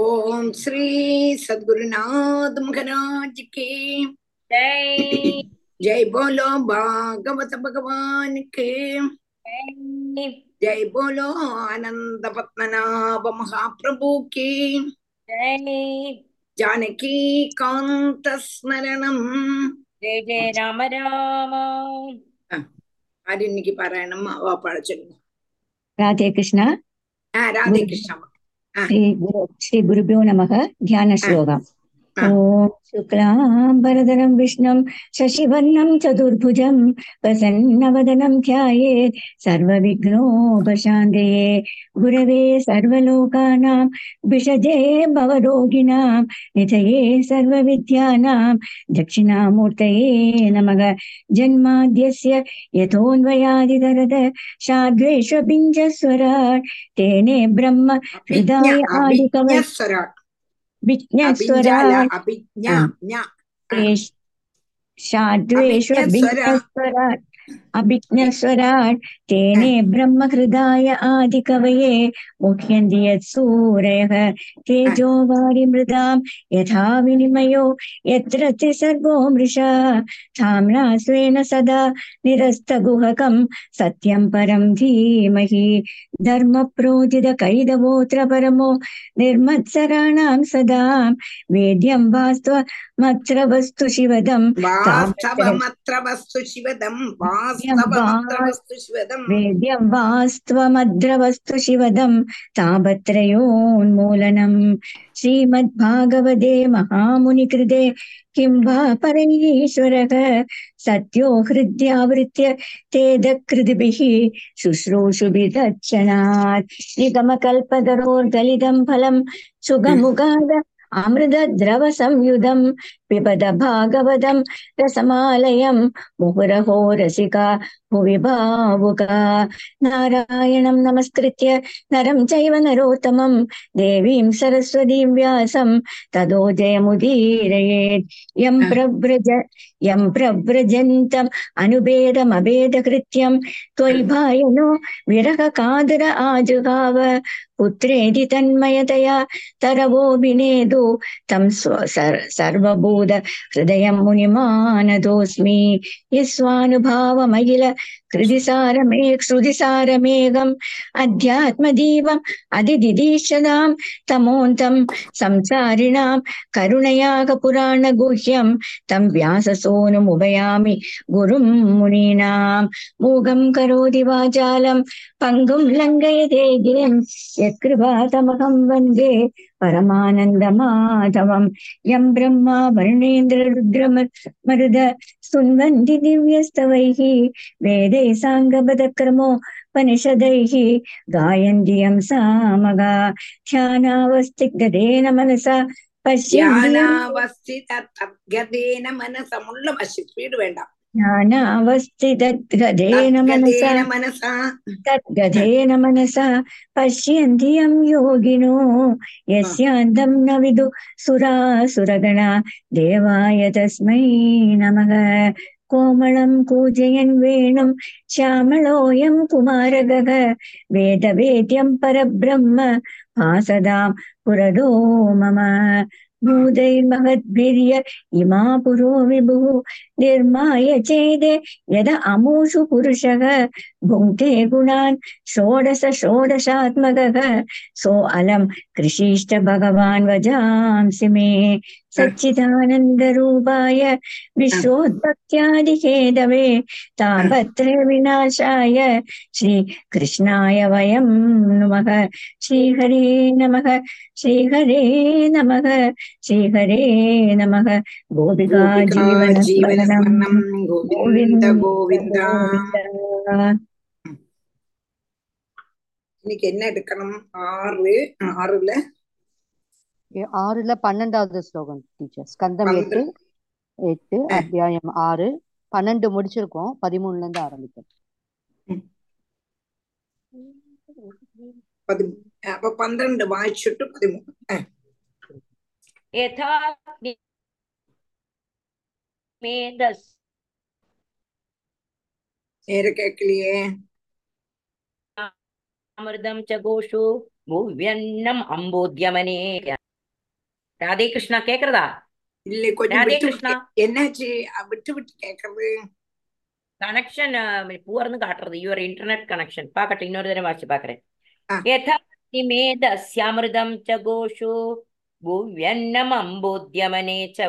ஓம் ஸ்ரீ சத்குருநாத் மகராஜ் கே ஜெய் போலோ பாகவத பகவான் கே ஜெய் போலோ ஆனந்த பத்மநாப மகாபிரபு கே ஜானகி காந்த ஸ்மரணம் ஜெய ஜெய ராம ராம அது இன்னைக்கு பாராயணம் அவா பழச்சிருந்தோம் ராதே கிருஷ்ணா ராதே கிருஷ்ணா ஸ்ரீ குரு ஸ்ரீ குருபியோ நமக தியான ஸ்லோகம். ॐ शुक्लाम्बरधरं विष्णुं शशिवर्णं चतुर्भुजं प्रसन्नवदनं ध्यायेत् सर्वविघ्नोपशान्तये गुरवे सर्वलोकानां विषजे भवरोगिणां निधये सर्वविद्यानां दक्षिणामूर्तये नमः जन्माद्यस्य यथोन्वयादितरद शाद्वेश्वपिञ्जस्वराट् तेने ब्रह्म हृदय आदिकवस्वराट् विज्ञस्वरा तेषाद्वेष्व विज्ञस्वरात् अभिज्ञस्वराट् तेने ब्रह्महृदाय आदिकवये मुह्यन्ति यत्सूरयः तेजो वारिमृदाम् यथा विनिमयो यत्र सर्वो मृषा धाम्ना स्वेन सदा निरस्तगुहकम् सत्यम् परम् धीमहि धर्मप्रोदितकैदवोऽत्र परमो निर्मत्सराणाम् सदा वेद्यम् वास्त्वमत्र वस्तु शिवदम् वास्तवमत्र वस्तु शिवदम् वास् वेद्यं वास्त्वमद्रवस्तु शिवदं तापत्रयोन्मूलनम् श्रीमद्भागवते महामुनिकृते किं वा परैश्वरः सत्यो हृद्यावृत्य तेदकृतिभिः शुश्रूषुभिदर्शनात् निगमकल्पतरोर्गलितं फलं सुगमुगाद अमृतद्रवसंयुधं पिबद भागवतं रसमालयं मुहुरहो रसिका भुवि भावुका नारायणं नमस्कृत्य नरं चैव नरोत्तमं देवीं सरस्वतीं व्यासं ततो जयमुदीरयेत्। यं प्रव्रज यं प्रव्रजन्तम् अनुभेदमभेदकृत्यं त्वयि भायनो विरहकादर आजुहाव। पुत्रेति तन्मयतया तरवोऽभिनेदु तं स्व सर् सर्वभूत हृदयं मुनिमानतोऽस्मि यस्वानुभावमखिल कृतिसारमे श्रुतिसारमेघम् अध्यात्मदीपम् अधिदिदीक्षदां तमोन्तं संसारिणां करुणयागपुराणगुह्यं तं व्याससूनुमुभयामि गुरुं मुनीनां मूगं करोति वाचालं पङ्गुं लङ्घयते गिरिं यत्कृपातमहं वन्दे परमानन्दमाधवं यं ब्रह्मा वर्णेन्द्ररुद्रमरुद सुन्वन्ति दिव्यस्तवैः वेदैः साङ्गपदक्रमोपनिषदैः गायन्ति यं सामगा ध्यानावस्थिगतेन मनसा पश्यन्ति यं ധ്യാനാവസ്ഥിത തദ്ഗതേന മനസമുള്ള വശി സ്പീഡ് വേണ്ട ज्ञानावस्थितगतेन मनसा തദ്ഗതേന മനസാ तद्गतेन मनसा पश्यन्ति यं योगिनो यस्यान्तं न विदु सुरासुरगणा देवाय കോമളം കൂജയൻ വേണം ശ്യാമളോയം കുമാരഗഹ വേദവേദ്യം പരബ്രഹ്മ ഭാസതാം പുരതോ മമ ഭൂതൈർമഹദ്ഭിര്യ ഇമാ പുരോ വിഭുഃ निर्माय चेदे यद अमुषु पुरुषः भुङ्क्ते गुणान् षोडश षोडशात्मकः सो अलम् कृषिष्ट भगवान् वजांसि मे सच्चिदानन्दरूपाय विश्वोत्पत्त्यादिखेदवे तापत्र विनाशाय श्रीकृष्णाय वयं नमः श्रीहरे नमः श्रीहरे नमः श्रीहरे नमः गोपिका जीवन இன்னைக்கு என்ன எடுக்கணும் ஆறு ஆறுல ஆறுல பன்னெண்டாவது ஸ்லோகம் டீச்சர் ஸ்கந்தம் எட்டு எட்டு அத்தியாயம் ஆறு பன்னெண்டு முடிச்சிருக்கோம் பதிமூணுல இருந்து ஆரம்பிக்கும் பன்னெண்டு வாய்ச்சிட்டு பதிமூணு மேதஸ். நேர கேட்கலையே அமிர்தம் சகோஷு மூவியன்னம் அம்போத்யமனே. ராதே கிருஷ்ணா கேக்குறதா? இல்லை கொஞ்சம் ராதே கிருஷ்ணா என்னாச்சு? விட்டு விட்டு கேக்குறது. கனெக்ஷன் பூர்னு காட்டுறது. யுவர் இன்டர்நெட் கனெக்ஷன் பாக்கட்டும் இன்னொரு தடவை வாசி பாக்குறேன் யதா நிமேதஸ்யாமிருதம் சகோஷு பூவ்யன்னம் அம்போத்யமனே ச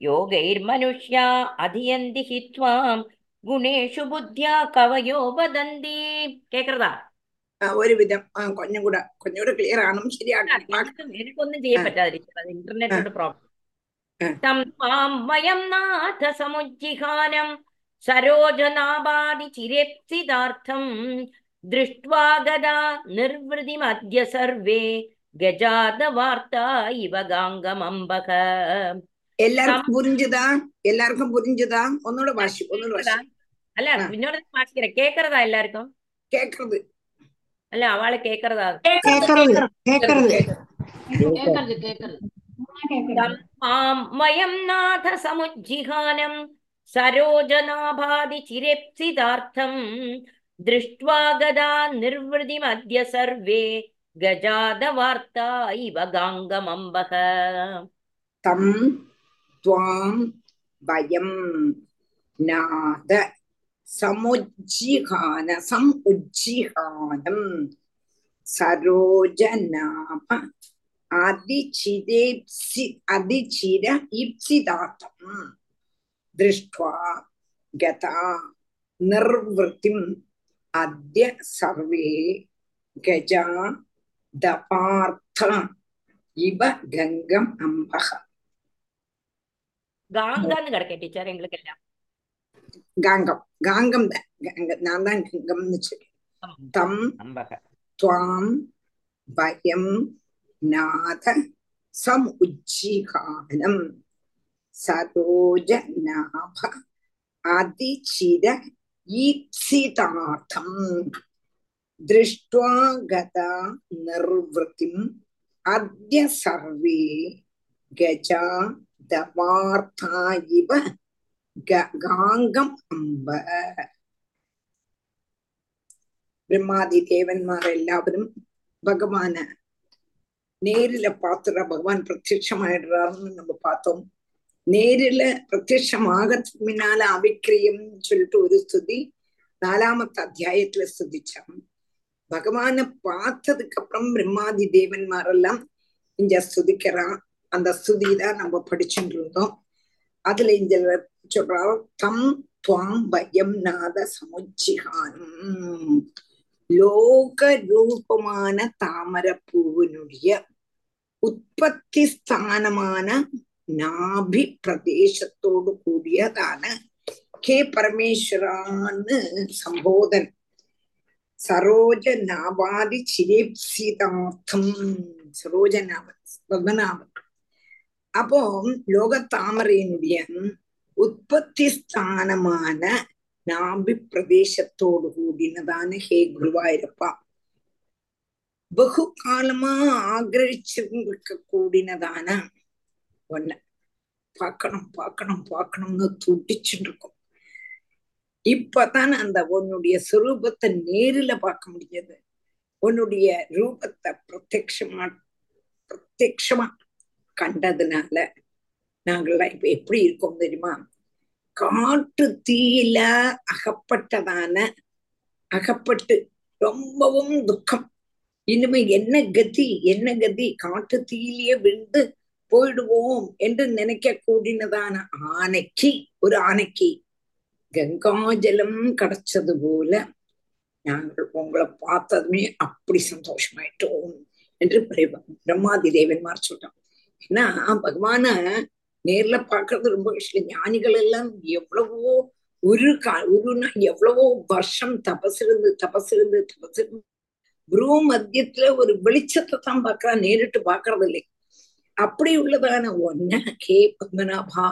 யோகைர்மனுஷ்யா அதியந்தி ஹி த்வாம் குணேஷு புத்தியா கவயோ வதந்தி கேக்குறதா அஹ் ஒரு விதம் அஹ் கொஞ்சம் கூட கொஞ்சம் கூட கிளியர் ஆனும் ശരിയാക്കണം എനിക്ക് എനിക്കൊന്നും ചെയ്യാൻ ആ. പറ്റാതിരിക്കും അത് ഇന്റർനെറ്റിന്റെ പ്രോബ്ലം ആ. തം ത്വാം വയം നാഥ സമുജ്ജിഹാനം സരോജനാഭാതി ചിരേപ്സിതാർത്ഥം ദൃഷ്ട്വാ ഗദാ നിർവൃതിമദ്യ സർവേ ഗജാത വാർത്ത ഇവ ഗാംഗമംബക എല്ലാവർക്കും புரிஞ்சுதா எல்லாருக்கும் புரிஞ்சுதா ഒന്നുകൂടെ വാശി ഒന്നുകൂടെ വാശി. അല്ല இன்னொரு வாசிக்கிறேன் கேக்குறதா எல்லாருக்கும் கேக்குறது அல்ல அவளை கேக்குறதா மயம் நாத சமுஜிஹானம் சரோஜநாபாதி சிரேப்சிதார்த்தம் திருஷ்டுவா கதா நிர்வதி மத்திய சர்வே கஜாத வார்த்தா இவ காங்கமம்பக தம் துவாம் வயம் நாத சமுஜ்ஜிகான சம் உஜ்ஜிகானம் சரோஜநாப அதிச்சிதேப்சி அதிச்சிர இப்சிதாத்தம் திருஷ்டுவா கதா நிர்வத்திம் அத்ய சர்வே கஜா தபார்த்தம் இவ கங்கம் அம்பகம் காங்கான்னு கிடைக்கும் டீச்சர் எங்களுக்கு எல்லாம் காங்கம் காங்கம் நான் தான் கங்கம்னு சொல்றேன் தம் துவாம் பயம் நாத சமுஜ்ஜிகானம் சரோஜ நாப அதிச்சிர ஈப்சிதார்த்தம் दृष्ट्वा गता निर्वृतिम् अद्य सर्वे गजा தவார்த்தா இவ காங்கம் அம்ப. பிரம்மாதி தேவன்மார் எல்லாவரும் பகவான நேரில பாத்துற பகவான் பிரத்யமாயிடுறாருன்னு நம்ம பார்த்தோம். நேரில பிரத்யமாகத்தினால அவிக்கிரியம் சொல்லிட்டு ஒரு ஸ்துதி நாலாமத்து அத்தியாயத்துல ஸ்துதிச்சான் பகவான பார்த்ததுக்கு அப்புறம் பிரம்மாதி தேவன்மாரெல்லாம் இங்க ஸ்துதிக்கிறான் அந்த ஸ்துதி தான் நம்ம படிச்சுட்டு இருந்தோம் அதுல இந்த சொல்றா தம் துவாம் பயம் நாத சமுச்சிகானம் லோக ரூபமான தாமரப்பூவினுடைய உற்பத்தி ஸ்தானமான நாபி பிரதேசத்தோடு கூடியதான கே பரமேஸ்வரான்னு சம்போதன். சரோஜ நாபாதி சிரேப்சிதார்த்தம். சரோஜ நாப பத்மநாபன் அப்போ லோக தாமரையினுடைய உற்பத்தி ஸ்தானமான நாபி பிரதேசத்தோடு கூடினதான ஹே குருவாயிருப்பா. பகு காலமா ஆகிரகிச்சிருக்க கூடினதான ஒண்ணு. பார்க்கணும் பார்க்கணும் பார்க்கணும்னு துடிச்சுட்டு இருக்கும் இப்பதான் அந்த உன்னுடைய சுரூபத்தை நேரில பார்க்க முடிஞ்சது உன்னுடைய ரூபத்தை பிரத்யமா பிரத்யமா கண்டதுனால நாங்கள்லாம் இப்ப எப்படி இருக்கோம் தெரியுமா? காட்டு தீயில அகப்பட்டதான அகப்பட்டு ரொம்பவும் துக்கம். இனிமே என்ன கதி என்ன கதி? காட்டு தீயிலேயே விழுந்து போயிடுவோம் என்று நினைக்க கூடினதான ஆனைக்கு ஒரு ஆனைக்கு கங்காஜலம் கிடைச்சது போல நாங்கள் உங்களை பார்த்ததுமே அப்படி சந்தோஷமாயிட்டோம் என்று பிரம்மாதி தேவன்மார் சொல்றோம் ஏன்னா பகவான நேர்ல பாக்குறது ரொம்ப கஷ்டம். ஞானிகள் எல்லாம் எவ்வளவோ ஒரு கா ஒரு எவ்வளவோ வருஷம் தபஸ் இருந்து தபஸ் இருந்து தபஸ் இருந்து குரு மத்தியத்துல ஒரு வெளிச்சத்தை தான் பாக்குறா நேரிட்டு பாக்குறது இல்லை அப்படி உள்ளதான ஒன்ன கே பத்மநாபா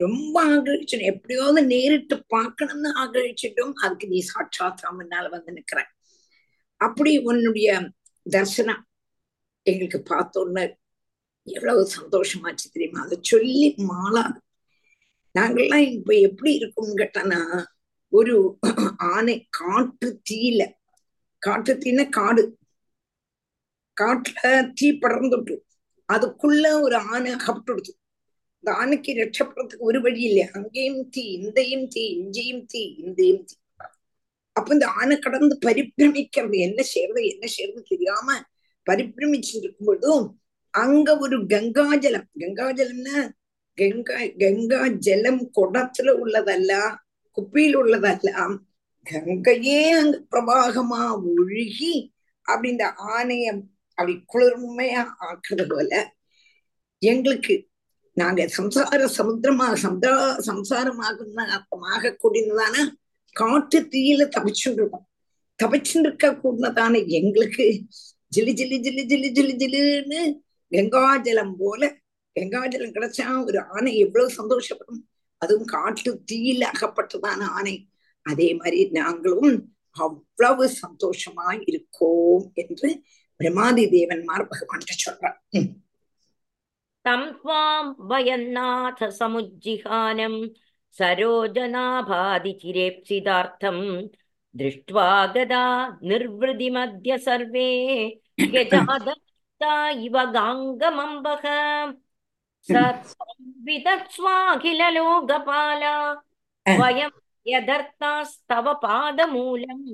ரொம்ப ஆகழிச்சு எப்படியாவது நேரிட்டு பார்க்கணும்னு ஆகழிச்சிட்டும் அதுக்கு நீ சாட்சாத்தா முன்னால வந்து நிக்கிற அப்படி உன்னுடைய தர்சனம் எங்களுக்கு பார்த்தோன்ன எவ்வளவு சந்தோஷமாச்சு தெரியுமா? அதை சொல்லி மாளாது. நாங்கள்லாம் இப்ப எப்படி இருக்கோம்னு கேட்டானா ஒரு ஆனை காட்டு தீயில காட்டு தீன காடு. காட்டுல தீ படர்ந்துட்டு அதுக்குள்ள ஒரு ஆனை அகப்பட்டுடுது. இந்த ஆணைக்கு ரட்சப்படுறதுக்கு ஒரு வழி இல்லை அங்கேயும் தீ இந்தையும் தீ இஞ்சையும் தீ இந்தையும் தீ. அப்ப இந்த ஆனை கடந்து பரிபிரமிக்கிறது என்ன செய்யறது என்ன செய்யறது தெரியாம பரிபிரமிச்சுட்டு இருக்கும் பொழுதும் அங்க ஒரு கங்காஜலம். கங்காஜலம்னா கங்கா கங்கா ஜலம் குடத்துல உள்ளதல்ல குப்பியில் உள்ளதல்ல. கங்கையே அங்க பிரவாகமா ஒழுகி அப்படி இந்த ஆணைய அப்படி குளிர்மையா ஆக்குறது போல எங்களுக்கு நாங்க சம்சார சமுத்திரமா சமுதா சம்சாரமாக கூடினதான காட்டு தீயில தப்பிச்சுட்டு இருக்கோம் தப்பிச்சுட்டு இருக்க கூடதான எங்களுக்கு ஜில்லி ஜில்லி ஜில்லி ஜில்லி ஜில்லி ஜில்லுன்னு கங்காஜலம் போல கங்காஜலம் கிடைச்சா ஒரு ஆனை எவ்வளவு சந்தோஷப்படும்? அதுவும் காட்டு தீயில அகப்பட்டதான ஆனை. அதே மாதிரி நாங்களும் அவ்வளவு சந்தோஷமா இருக்கோம் என்று பிரமாதி தேவன்மார் பகவான் சொல்றார். தம் ஸ்வாம் வயநாத சமுஜிஹானம் சரோஜனாபாதி சிரேப்சிதார்த்தம் दृष्ट्वा गदा निर्वृतिमद्य सर्वे यजादत्ता इव गाङ्गमम्बः स विदत्स्वाखिललोकपाला वयं यदर्थास्तव पादमूलम्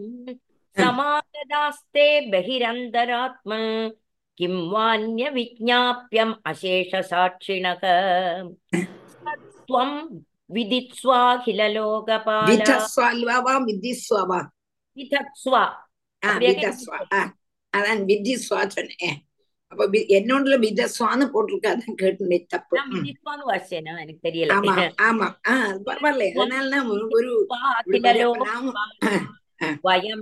समागदास्ते बहिरन्तरात्म किं वान्यविज्ञाप्यम् अशेषसाक्षिणः त्वं विदित्स्वाखिललोकपाला விதஸ்வால்வாவா வித்திஸ்வாவா विधत्स्व ஆஹ் அப்படியே விதஸ்வா ஆஹ் அதான் வித்திஸ்வா சொன்னேன் அப்ப வி- என்னோட விதஸ்வான்னு போட்டிருக்க அதான் கேட்டு தப்பு நான் ம். விதித்வான்னு வாசிச்சேனா எனக்கு தெரியல ஆமா ஆமா ஆஹ் அது பரவாயில்ல அதனால நான் ஒரு ஒரு ஒரு அகிலலோக நாம वयं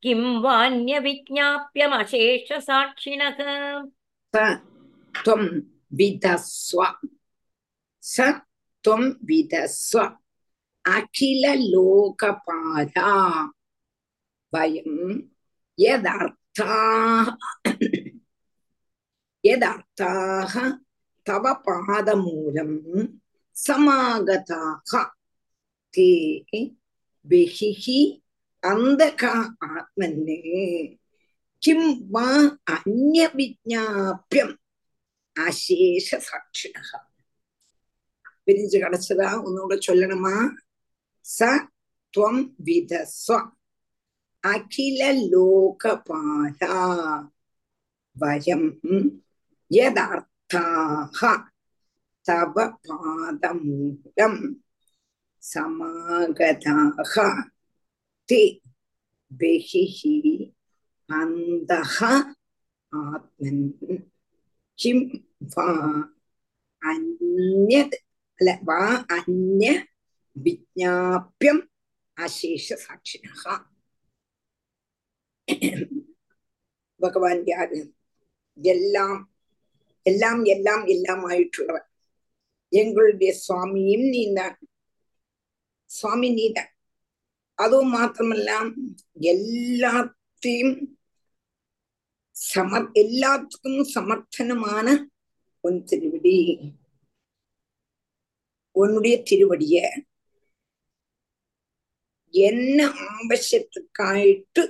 यदर्थास्तव पादमूलं समागदास्ते बहिरन्तरात्मन् किं वान्यविज्ञाप्यमशेषसाक्षिणः ச त्वं विधस्व स त्वं विधस्व अखिललोकपाला वयं यदर्थाः यदर्थाः तव पादमूलं समागताः ते बहिः அந்த கா ஆத்மன்னே கிம் வா அந்நிய விஜாபியம் அசேஷ சாட்சிணக பிரிஞ்சு கிடைச்சதா உன்னோட சொல்லணுமா ச துவம் விதஸ்வ அகில லோகபாலா வயம் யதார்த்தாக தவ பாதமூலம் சமாகதாக தே பெஹிஹி அந்தஹ ஆத்மன் கிம் வா அந்நத் அல்ல வா அந்ய விஜாபியம் அசேஷ சாட்சினஹா பகவான் யாரு எல்லாம் எல்லாம் எல்லாம் எல்லாம் ஆயிட்டுள்ளவன் எங்களுடைய சுவாமியும் நீ தான் சுவாமி நீதான் அதுவும் மாத்திரமல்ல எல்லாத்தையும் சமர் எல்லாத்துக்கும் சமர்த்தனமான உன் திருவடி. உன்னுடைய திருவடிய என்ன ஆவசியத்துக்காயிட்டு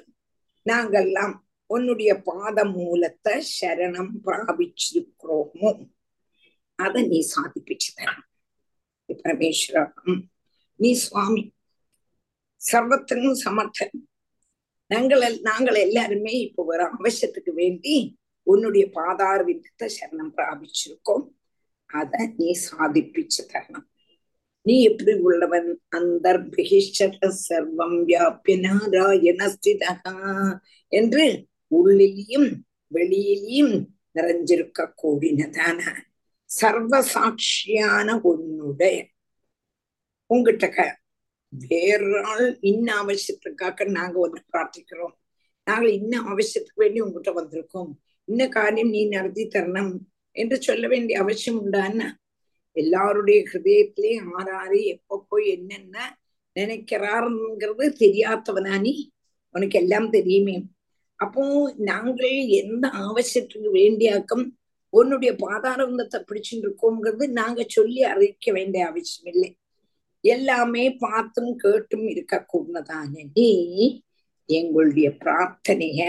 நாங்கெல்லாம் உன்னுடைய பாத மூலத்தை சரணம் பிராபிச்சிருக்கிறோமோ அதை நீ சாதிப்பிச்சு தரணும். பரமேஸ்வரம் நீ சுவாமி சர்வத்தனும் சமர்த்தன். நாங்கள் நாங்கள் எல்லாருமே இப்போ ஒரு அவசியத்துக்கு வேண்டி உன்னுடைய பாதார விந்தத்தை சரணம் பிராபிச்சிருக்கோம். அத நீ சாதிப்பிச்சு தரணும். நீ எப்படி உள்ளவன்? அந்த சர்வம் வியாபிய நாராயண என்று உள்ளிலையும் வெளியிலையும் நிறைஞ்சிருக்க கூடினதான சர்வ சாட்சியான உன்னுடைய. உங்ககிட்ட க- இன்ன அவசியத்துக்காக நாங்க வந்து பிரார்த்திக்கிறோம். நாங்க இன்ன அவசியத்துக்கு வேண்டி உங்ககிட்ட வந்திருக்கோம். இன்ன காரியம் நீ நடத்தி தரணும் என்று சொல்ல வேண்டிய அவசியம் உண்டான்னு எல்லாருடைய ஹிருதயத்திலேயும் ஆறாறு எப்பப்போ என்னென்ன நினைக்கிறாருங்கிறது தெரியாதவனா நீ? உனக்கு எல்லாம் தெரியுமே. அப்போ நாங்கள் எந்த அவசியத்துக்கு வேண்டியாக்கம் உன்னுடைய பாதாரந்தத்தை பிடிச்சுட்டு இருக்கோங்கிறது நாங்க சொல்லி அறிவிக்க வேண்டிய அவசியம் இல்லை. எல்லாமே பார்த்தும் கேட்டும் இருக்க கூடதான நீ எங்களுடைய பிரார்த்தனைய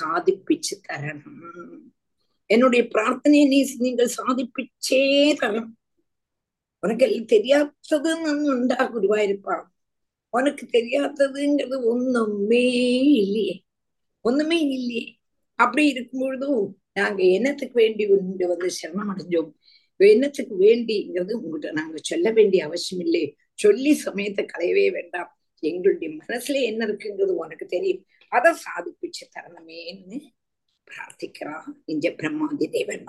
சாதிப்பிச்சு தரணும். என்னுடைய பிரார்த்தனையை நீ நீங்கள் சாதிப்பிச்சே தரணும். உனக்கு எல்லாம் தெரியாததுன்னு உண்டா குருவாயிருப்பா உனக்கு தெரியாததுங்கிறது ஒண்ணுமே இல்லையே. ஒண்ணுமே இல்லையே. அப்படி இருக்கும் பொழுதும் நாங்க என்னத்துக்கு வேண்டி உண்டு வந்து சிரமம் அடைஞ்சோம்? என்னத்துக்கு வேண்டிங்கிறது உங்கள்கிட்ட நாங்க சொல்ல வேண்டிய அவசியம் இல்லை சொல்லி சமயத்தை களையவே வேண்டாம். எங்களுடைய மனசுல என்ன இருக்குங்கிறது உனக்கு தெரியும். அதை சாதிப்பிச்சு தரணுமேன்னு பிரார்த்திக்கிறான் இந்த பிரம்மாதி தேவன்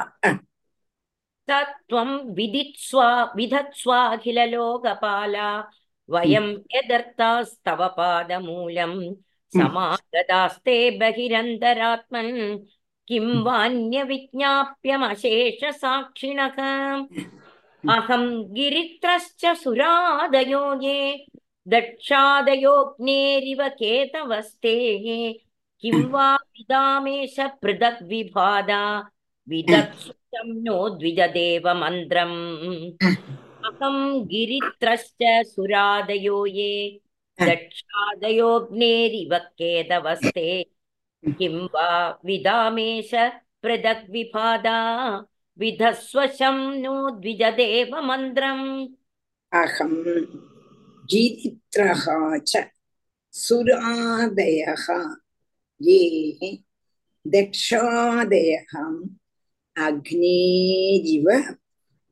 தத்வம் விதித்வா விதத்வாகில லோகபாலா. வயம் எதர்த்தாஸ்தவ பாதமூலம். சமாகதாஸ்தே பகிரந்தராத்மன். किं वान्यविज्ञाप्यमशेषसाक्षिणः अहं गिरित्रश्च सुरादयो ये दक्षादयोऽग्नेरिव केतवस्ते किं वा विदामेश पृथग् विभादा विदत्सु तं नो द्विजदेवमन्त्रम् अहं गिरित्रश्च सुरादयो ये दक्षादयोऽग्नेरिव केतवस्ते किं वा विदामेश पृथग्विभादा विधस्वशं नो द्विजदेवमन्त्रम्। अहं गिरित्रः च सुरादयः। ये दक्षादयः। अग्नेरिव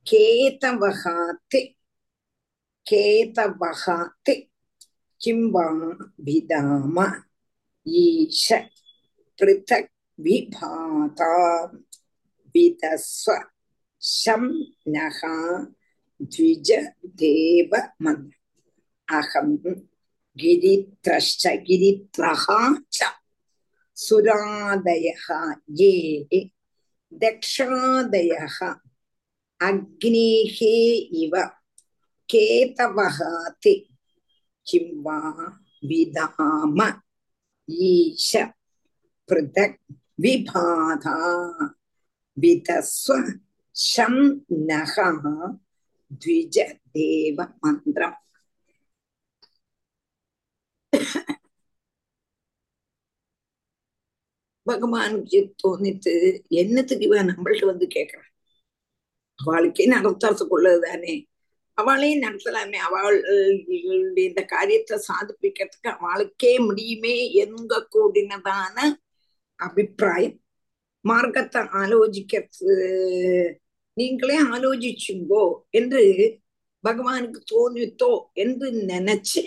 केतवः ते किं वा विदाम ईश। पृथक् विभाता विदस्व शं नः द्विज देव मन्त्र अहं गिरित्रश्च गिरित्रः च सुरादयः ये दक्षादयः अग्नेः इव केतवः ते किं वा विदाम ईश பிருதக் விபாதா விதஸ்வ சம் நகா த்விஜ தேவ மந்திரம் பகவானுக்கு தோணித்து என்னத்துக்கு இவன் நம்மள்ட்ட வந்து கேட்கிறான் அவளுக்கே நடத்துறதுக்குள்ளது தானே. அவளையும் நடத்தலாமே. அவள் இந்த காரியத்தை சாதிப்பிக்கிறதுக்கு அவளுக்கே முடியுமே எங்க கூடினதான அபிப்பிராயம். மார்க்கத்தை ஆலோசிக்கிறது நீங்களே ஆலோசிச்சுங்கோ என்று பகவானுக்கு தோன்றித்தோ என்று நினைச்சு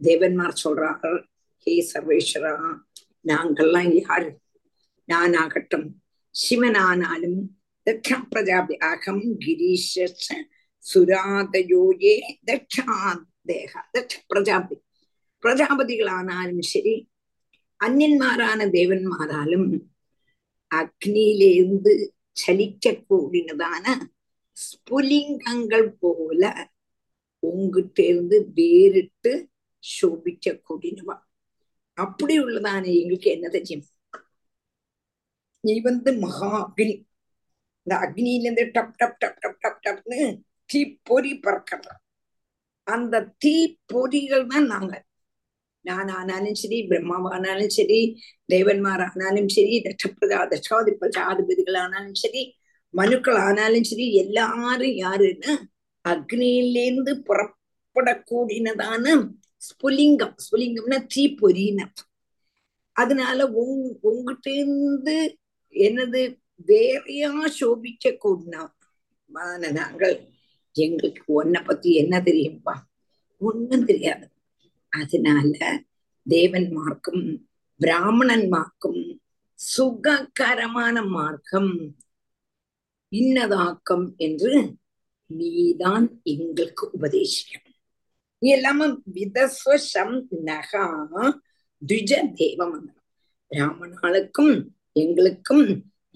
தேவன்மார் சொல்றார்கள். ஹே சர்வேஸ்வரா நாங்கள்லாம் யாரு? நானாகட்டும் சிவனானாலும் தட்ச பிரஜாபி அகம் கிரீஷ சுராதயோயே தட்சாதேக தட்ச பிரஜாபதி பிரஜாபதிகளானாலும் சரி அந்நியன்மாரான தேவன்மாராலும் அக்னியிலிருந்து சலிக்க கூடினதான ஸ்புலிங்கங்கள் போல உங்ககிட்ட இருந்து வேறிட்டு சோபிக்க கூடினவா அப்படி உள்ளதான எங்களுக்கு என்ன தெரியும் நீ வந்து மகா அக்னி இந்த அக்னியில இருந்து டப் டப் டப் டப் டப் டப்னு தீ பொறி பறக்கிறது அந்த தீ பொறிகள் தான் நாங்க நான் ஆனாலும் சரி பிரம்மாவானாலும் சரி தேவன்மார் ஆனாலும் சரி தட்சப்பிரஜா தட்சாதி பிரஜாதிபதிகள் ஆனாலும் சரி மனுக்கள் ஆனாலும் சரி எல்லாரும் யாருன்னா அக்னியிலேருந்து புறப்படக்கூடியதான ஸ்புலிங்கம். ஸ்புலிங்கம்னா தீப்பொறின்னு. அதனால உங் உங்ககிட்ட இருந்து என்னது வேறையா சோபிக்க கூடின நாங்கள் எங்களுக்கு உன்னை பத்தி என்ன தெரியும்பா? ஒண்ணும் தெரியாது. அதனால தேவன் மார்க்கம் பிராமணன் மார்க்கம் சுககரமான மார்க்கம் இன்னதாக்கம் என்று நீதான் எங்களுக்கு உபதேசிக்கணும் நீ எல்லாம விதஸ்வசம் நகா துஜ தேவ மந்திரம் பிராமணாளுக்கும் எங்களுக்கும்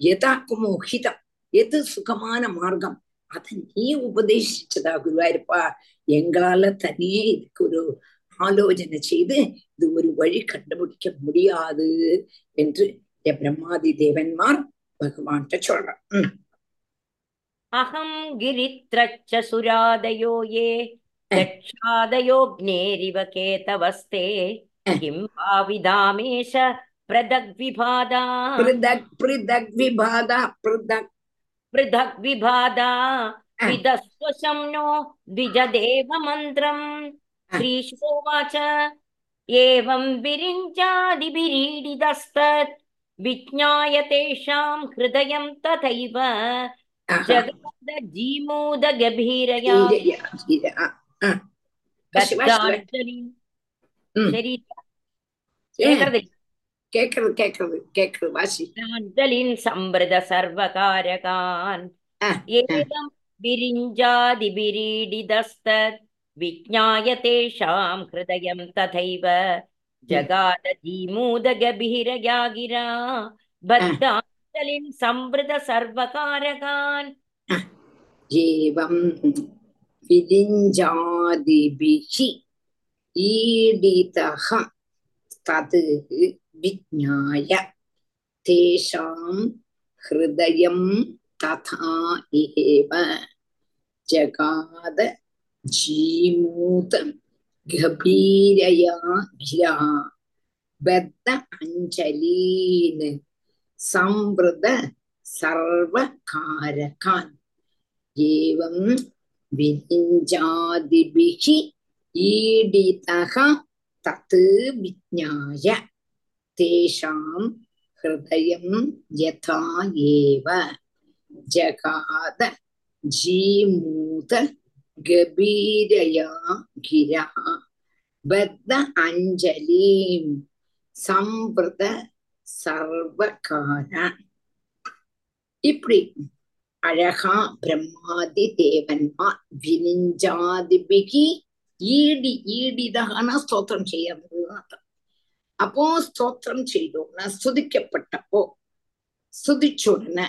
எதாக்குமோ ஹிதம் எது சுகமான மார்க்கம்? அதை நீ உபதேசிச்சதா குருவாயிருப்பா. எங்களால தனியே இதுக்கு ஒரு ஆலோசனை செய்து இது ஒரு வழி கண்டுபிடிக்க முடியாது என்று பிரம்மாதி தேவன்மார் பகவான்கிட்ட சொல்றான் अहं गिरित्रच्च सुरादयो ये दक्षादयोऽग्नेरिव केतवस्ते किं वा विदामेश पृथग्विभादा பிருதக் பிருதக் விபாதா பிருதக் पृथग्विभादा विदस्वशं नो द्विजदेवमन्त्रम् श्रीशोवाच एवं विरिञ्चादिभिरीडितस्तत्। विज्ञाय तेषां हृदयं तथैव। जगदजीमोदगभीरया। संवृत सर्वकारकान् एवं विरिञ्जादिभिरीडितस्तत् विज्ञाय तेषां हृदयं तथैव जगादजीमूदगभीरया गिरा बद्धाञ्जलिं संवृत सर्वकारकान् एवं विदिञ्जादिभिः ईडितः तत् विज्ञाय तेषां हृदयं तथा एव जगाद ജീമൂത ഗഭീരയാ ധിരാ ബദ്ധ അഞ്ജലീന് സംവൃത സർവകാരകാൻ ഏവം വിരിഞ്ചാദിഭിഃ ഈഡിതഃ തത് വിജ്ഞായ തേഷാം ഹൃദയം യഥാ ഏവ ജഗാത ജീമൂത கபீரயா கிரா பத்த அஞ்சலீம் சம்பிரத சர்வகார இப்படி அழகா பிரம்மாதி தேவன்மா விரிஞ்சாதிபிகி ஈடி ஈடிதகன ஸ்தோத்திரம் செய்யறதுன்னு அர்த்தம் அப்போ ஸ்தோத்திரம் செய்தோம்னா சுதிக்கப்பட்டப்போ சுதிச்ச உடனே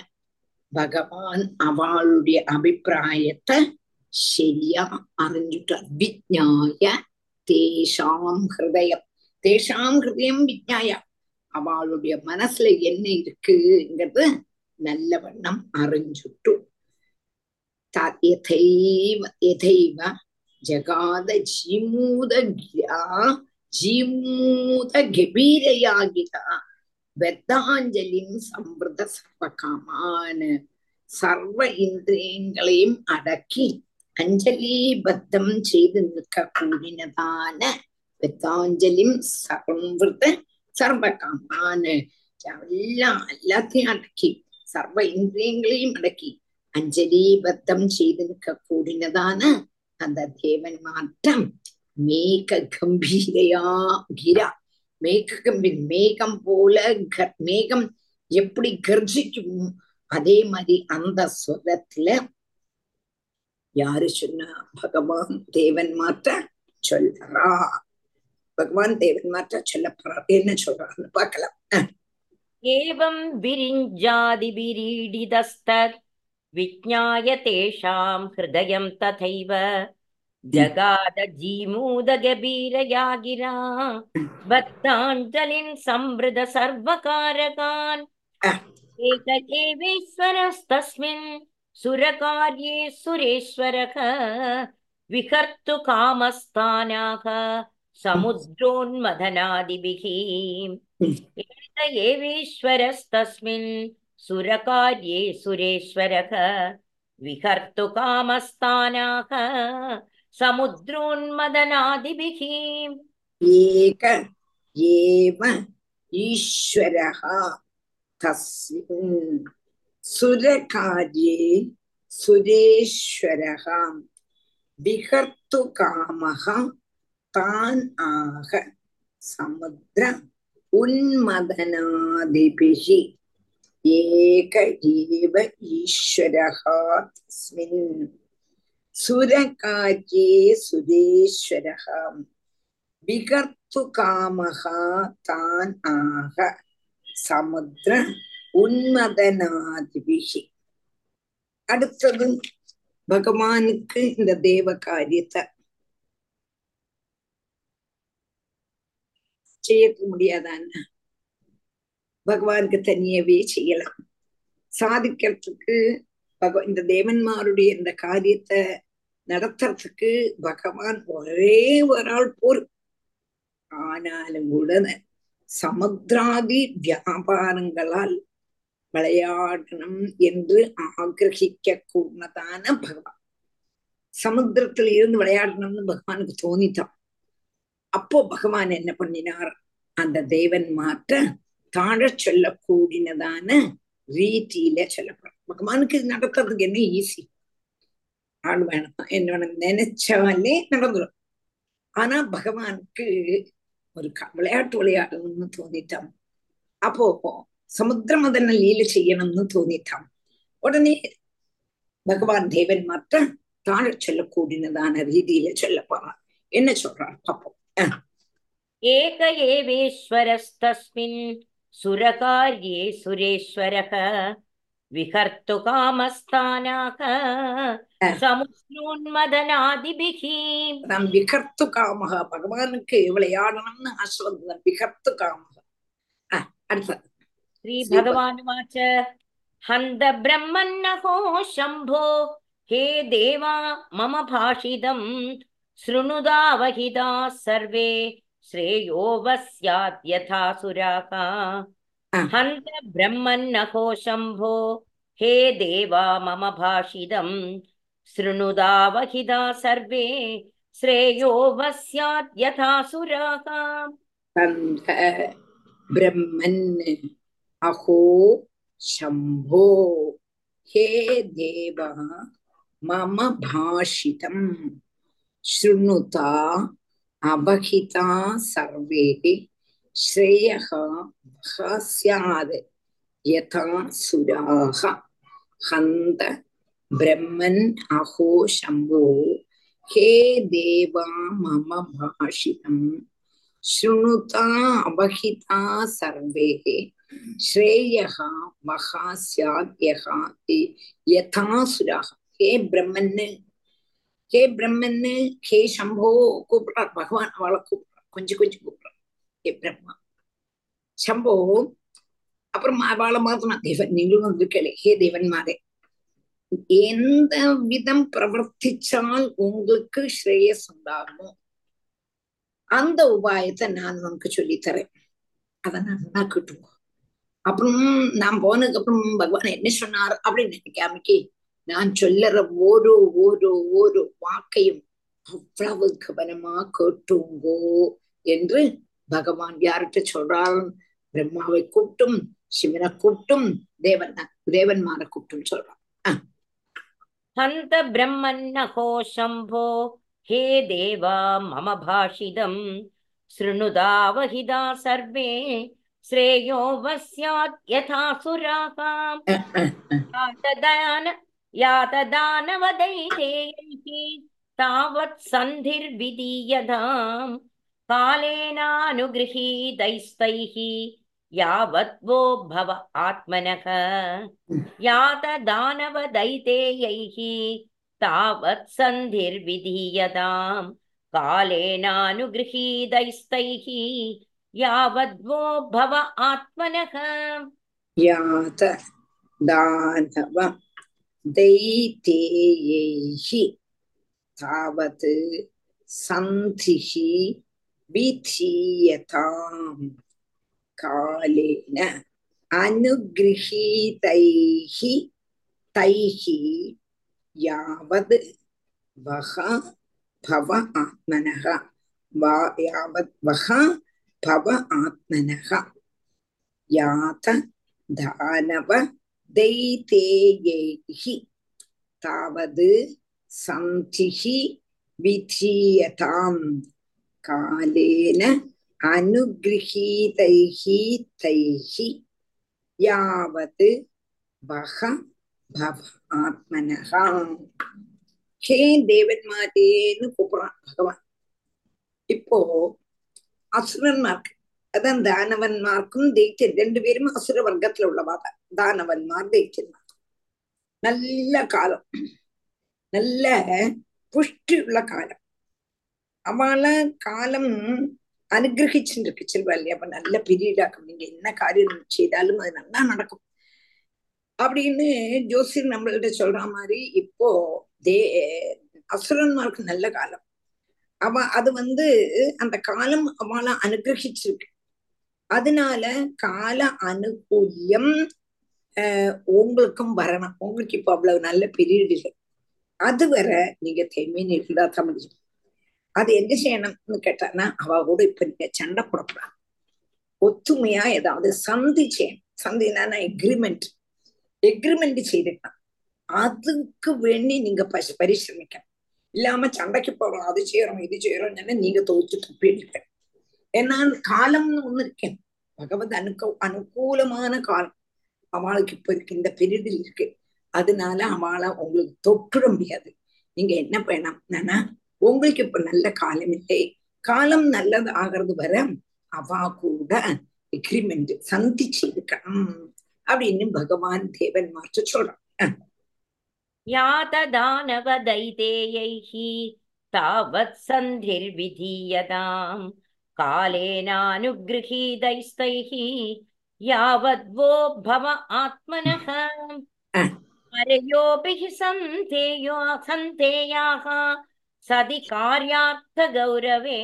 பகவான் அவளுடைய அபிப்பிராயத்தை ശരിയാ അറിഞ്ഞിട്ട് വിജ്ഞായ തേഷാം ഹൃദയം തേഷാം ഹൃദയം വിജ്ഞായ அவளுடைய மனசுல என்ன இருக்குங்கிறது நல்லவண்ணம் அறிஞ்சுட்டு த- யதைவ யதைவ ஜகாத ஜீமூத கிரா ஜீமூத கபீரயாகிரா ബദ്ധാഞ്ജലിയും സമൃദ്ധ സർവകാമാന് സർവ ഇന്ദ്രിയങ്ങളെയും அஞ்சலிபத்தம் செய்து நிற்க கூடினதான வித்தாஞ்சலிம் சர்வத்த சர்வகாமான எல்லாம் எல்லாத்தையும் அடக்கி சர்வ இந்திரியங்களையும் அடக்கி அஞ்சலிபத்தம் செய்து நிற்க கூடினதான அந்த தேவன் மாற்றம் மேக கம்பீரையா கிரா மேக கம்பீர் மேகம் போல மேகம் எப்படி கர்ஜிக்குமோ அதே மாதிரி அந்த சுரத்துல யாரு சொன்னா பகவான் தேவன் மாற்ற சொல்லறா பகவான் தேவன் மாற்ற சொல்ல போறார் என்ன சொல்றான்னு பார்க்கலாம். ஏவம் விரிஞ்சாதி விரீடிதஸ்தத் விஜாய தேஷாம் ஹிருதயம் ததைவ ஜகாத ஜீமூதகபீரயாகிரா பக்தாஞ்சலின் சம்பிருத சர்வகாரகான். ஏக ஏவேஸ்வரஸ்தஸ்மின் सुरकार्ये सुरेश्वरः विकर्तु कामस्थानाः समुद्रोन्मथनादिभिः एक एवेश्वरस्तस्मिन् सुरकार्ये सुरेश्वरः विकर्तु कामस्थानाः समुद्रोन्मदनादिभिः एक एव ईश्वरः तस्मिन् சுரகாரியே சுரேஸ்வரகாம் விகர்த்து காமகா தான் ஆக சமுத்திர உன்மதனாதிபிகி ஏக ஏவ ஈஸ்வரகா தஸ்மின் சுரகாரியே சுரேஸ்வரகாம் விகர்த்து காமகா தான் ஆக சமுத்திர உன்மதனாதிபிகி அடுத்தது பகவானுக்கு இந்த தேவ காரியத்தை செய்ய முடியாதான்னு. பகவானுக்கு தனியவே செய்யலாம். சாதிக்கிறதுக்கு பக இந்த தேவன்மாருடைய இந்த காரியத்தை நடத்துறதுக்கு பகவான் ஒரே ஒரு ஆள் போரும். ஆனாலும் கூட சமுத்திராதி வியாபாரங்களால் விளையாடணும் என்று ஆகிரகிக்க கூடதான பகவான். சமுத்திரத்துல இருந்து விளையாடணும்னு பகவானுக்கு தோணித்தான் அப்போ பகவான் என்ன பண்ணினார்? அந்த தேவன் மாற்ற தாழ சொல்லக்கூடினதான ரீதியில சொல்லப்படும் பகவானுக்கு இது நடத்துறதுக்கு என்ன ஈஸி ஆள் வேணும். என்ன வேணும். நினைச்சாலே நடந்துடும் ஆனா பகவானுக்கு ஒரு விளையாட்டு விளையாடணும்னு தோணிட்டான். அப்போ സമുദ്രം അതന്നെ ലീല ചെയ്യണം എന്ന് തോന്നിത്താം ഉടനെ ഭഗവാൻ ദേവൻ മാത്രം താഴെ ചൊല്ലക്കൂടിനതാണ് രീതിയിൽ ചൊല്ലപ്പാ എന്നെ ചൊല്ലാം പപ്പം. ഏകയേവീശ്വരസ്തസ്മിന് സുരകാര്യേ സുരേശ്വര. വിഹർത്തു കാമസ്ഥാനാഹ സമുദ്രോന്മദനാദിഭിഹ നാം വിഹർത്തു കാമഹ ഭഗവാനൊക്കെ എവിടെയാണെന്ന് ആശ്രദ്ധ വിഹർത്തു കാമഹ അടുത്തത് श्री भगवान हंद हन्द ब्रह्मन्नहो शंभो हे देवा मम भाषितम् शृणुदावहिताः सर्वे श्रेयो वस्याद्यथा सुराः। हन्त ब्रह्मन्नहो शंभो हे देवा मम भाषितम् शृणुदावहिता सर्वे श्रेयो वस्याद्यथा सुराः। ब्रह्मन् अहो शंभो। हे देव मम भाषित शुणुता अवहिता सर्वे श्रेय वः स्यात् यथा सुराः। अहो शंभो। हे देवा मम भाषित शुणुता अवहिता सर्वे ஸ்ரேயகா மகா சாத்யகா யதாசுரக ஹே பிரம்மன்னு. ஹே பிரம்மன்னு. ஹே சம்போ கூப்பிடுறார் பகவான் அவளை கூப்பிடுறார் கொஞ்சம் கொஞ்சம் கூப்பிடுறார் ஹே பிரம்மா. சம்போ. அப்புறம் அவளை மாத்திரம் தேவன் நீங்களும் வந்திருக்கல ஹே தேவன் மாதே எந்த விதம் பிரவர்த்திச்சால் உங்களுக்கு ஸ்ரேயஸ் உண்டாகுமோ அந்த உபாயத்தை நான் உனக்கு சொல்லித்தரேன். அதை நல்லா கேட்டுக்கோ அப்புறம் நான் போனதுக்கு அப்புறம் பகவான் என்ன சொன்னார்? அப்படின்னு நினைக்காமக்கி நான் சொல்லற ஒரு ஒரு ஒரு வாக்கையும் அவ்வளவு கவனமா கேட்டுங்கோ என்று பகவான் யார்கிட்ட சொல்றார்? பிரம்மாவை கூப்பிட்டும் சிவனை கூப்பிட்டும் தேவன் தேவன்மார கூப்பிட்டும் சொல்றான் ஹந்த பிரம்மன்னகோ சம்போ ஹே தேவா மம பாஷிதம் சர்வே श्रेयो वः स्यात् यथा सुराः यातदान यातदानवदैतेयैः तावत् सन्धिर्विधीयताम् कालेनानुगृहीतैस्तैः यावत् वो भव आत्मनः यातदानवदैतेयैः तावत् सन्धिर्विधीयताम् कालेनानुगृहीतैस्तैः यावद्वो भव आत्मनः यात दानव दैतेयैः तावत् सन्धिः विधीयताम् कालेन अनुगृहीतैः तैः यावद् वः भव आत्मनः वा यावद् वः பவ ஆத்மனக யாத தானவ தைதேயேஹி தாவது சந்திஹி விதீயதாம் காலேன அனுகிரகீதைஹி தைஹி யாவது பக பவ ஆத்மனகா ஹே தேவன் மாதேன்னு கூப்பிடுறான் பகவான் இப்போ அசுரன்மார்க்கு அதான் தானவன்மார்க்கும் தைத்தியன் ரெண்டு பேரும் அசுர வர்க்கத்துல உள்ளவாத தானவன்மார் தைத்தியன்மார் நல்ல காலம். நல்ல புஷ்டி உள்ள காலம். அவளை காலம் அனுகிரகிச்சுட்டு இருக்கு செல்வா இல்லையா அப்ப நல்ல பீரியடாக்கும் நீங்க என்ன காரியம் செய்தாலும் அது நல்லா நடக்கும். அப்படின்னு ஜோசியர் நம்மள்கிட்ட சொல்ற மாதிரி இப்போ தே அசுரன்மாருக்கு நல்ல காலம். அவ அது வந்து அந்த காலம் அவளை அனுகிரகிச்சிருக்கு. அதனால கால அனுகூல்யம் உங்களுக்கும் வரணும். உங்களுக்கு இப்ப அவ்வளவு நல்ல பீரியட் இல்லை. அதுவரை நீங்க தெய்மீன் இருந்தா தான் முடியும். அது என்ன செய்யணும்னு கேட்டானா அவ கூட இப்ப நீங்க சண்டை போடக்கூடாது. ஒத்துமையா ஏதாவது சந்தி செய்யணும். சந்தினா எக்ரிமெண்ட் எக்ரிமெண்ட் செய்துக்கலாம் அதுக்கு வேண்டி நீங்க பரி- பரிசிரமிக்கணும் இல்லாம சண்டைக்கு போறோம் அது செய்யறோம் இது செய்யறோம் என்ன நீங்க தோச்சு தப்பிடுங்க ஏன்னா காலம்னு ஒண்ணு இருக்கேன் பகவத் அனுக்க அனுகூலமான காலம். அவளுக்கு இப்ப இருக்கு இந்த பீரியடில் இருக்கு. அதனால அவளை உங்களுக்கு தொற்றுட முடியாது. நீங்க என்ன பண்ணணும்னா உங்களுக்கு இப்ப நல்ல காலம் இல்லை. காலம் நல்லது ஆகிறது வர அவ கூட எக்ரிமெண்ட் சந்தி செய்துக்கணும் அப்படின்னு பகவான் தேவன் மாற்ற சொல்றான். यातदानवदैतेयैः तावत् सन्धिर्विधीयताम् कालेनानुगृहीतैस्तैः यावद्वो भव आत्मनः परयोऽपि हि सन्धेयो सन्धेयाः सदि कार्यार्थगौरवे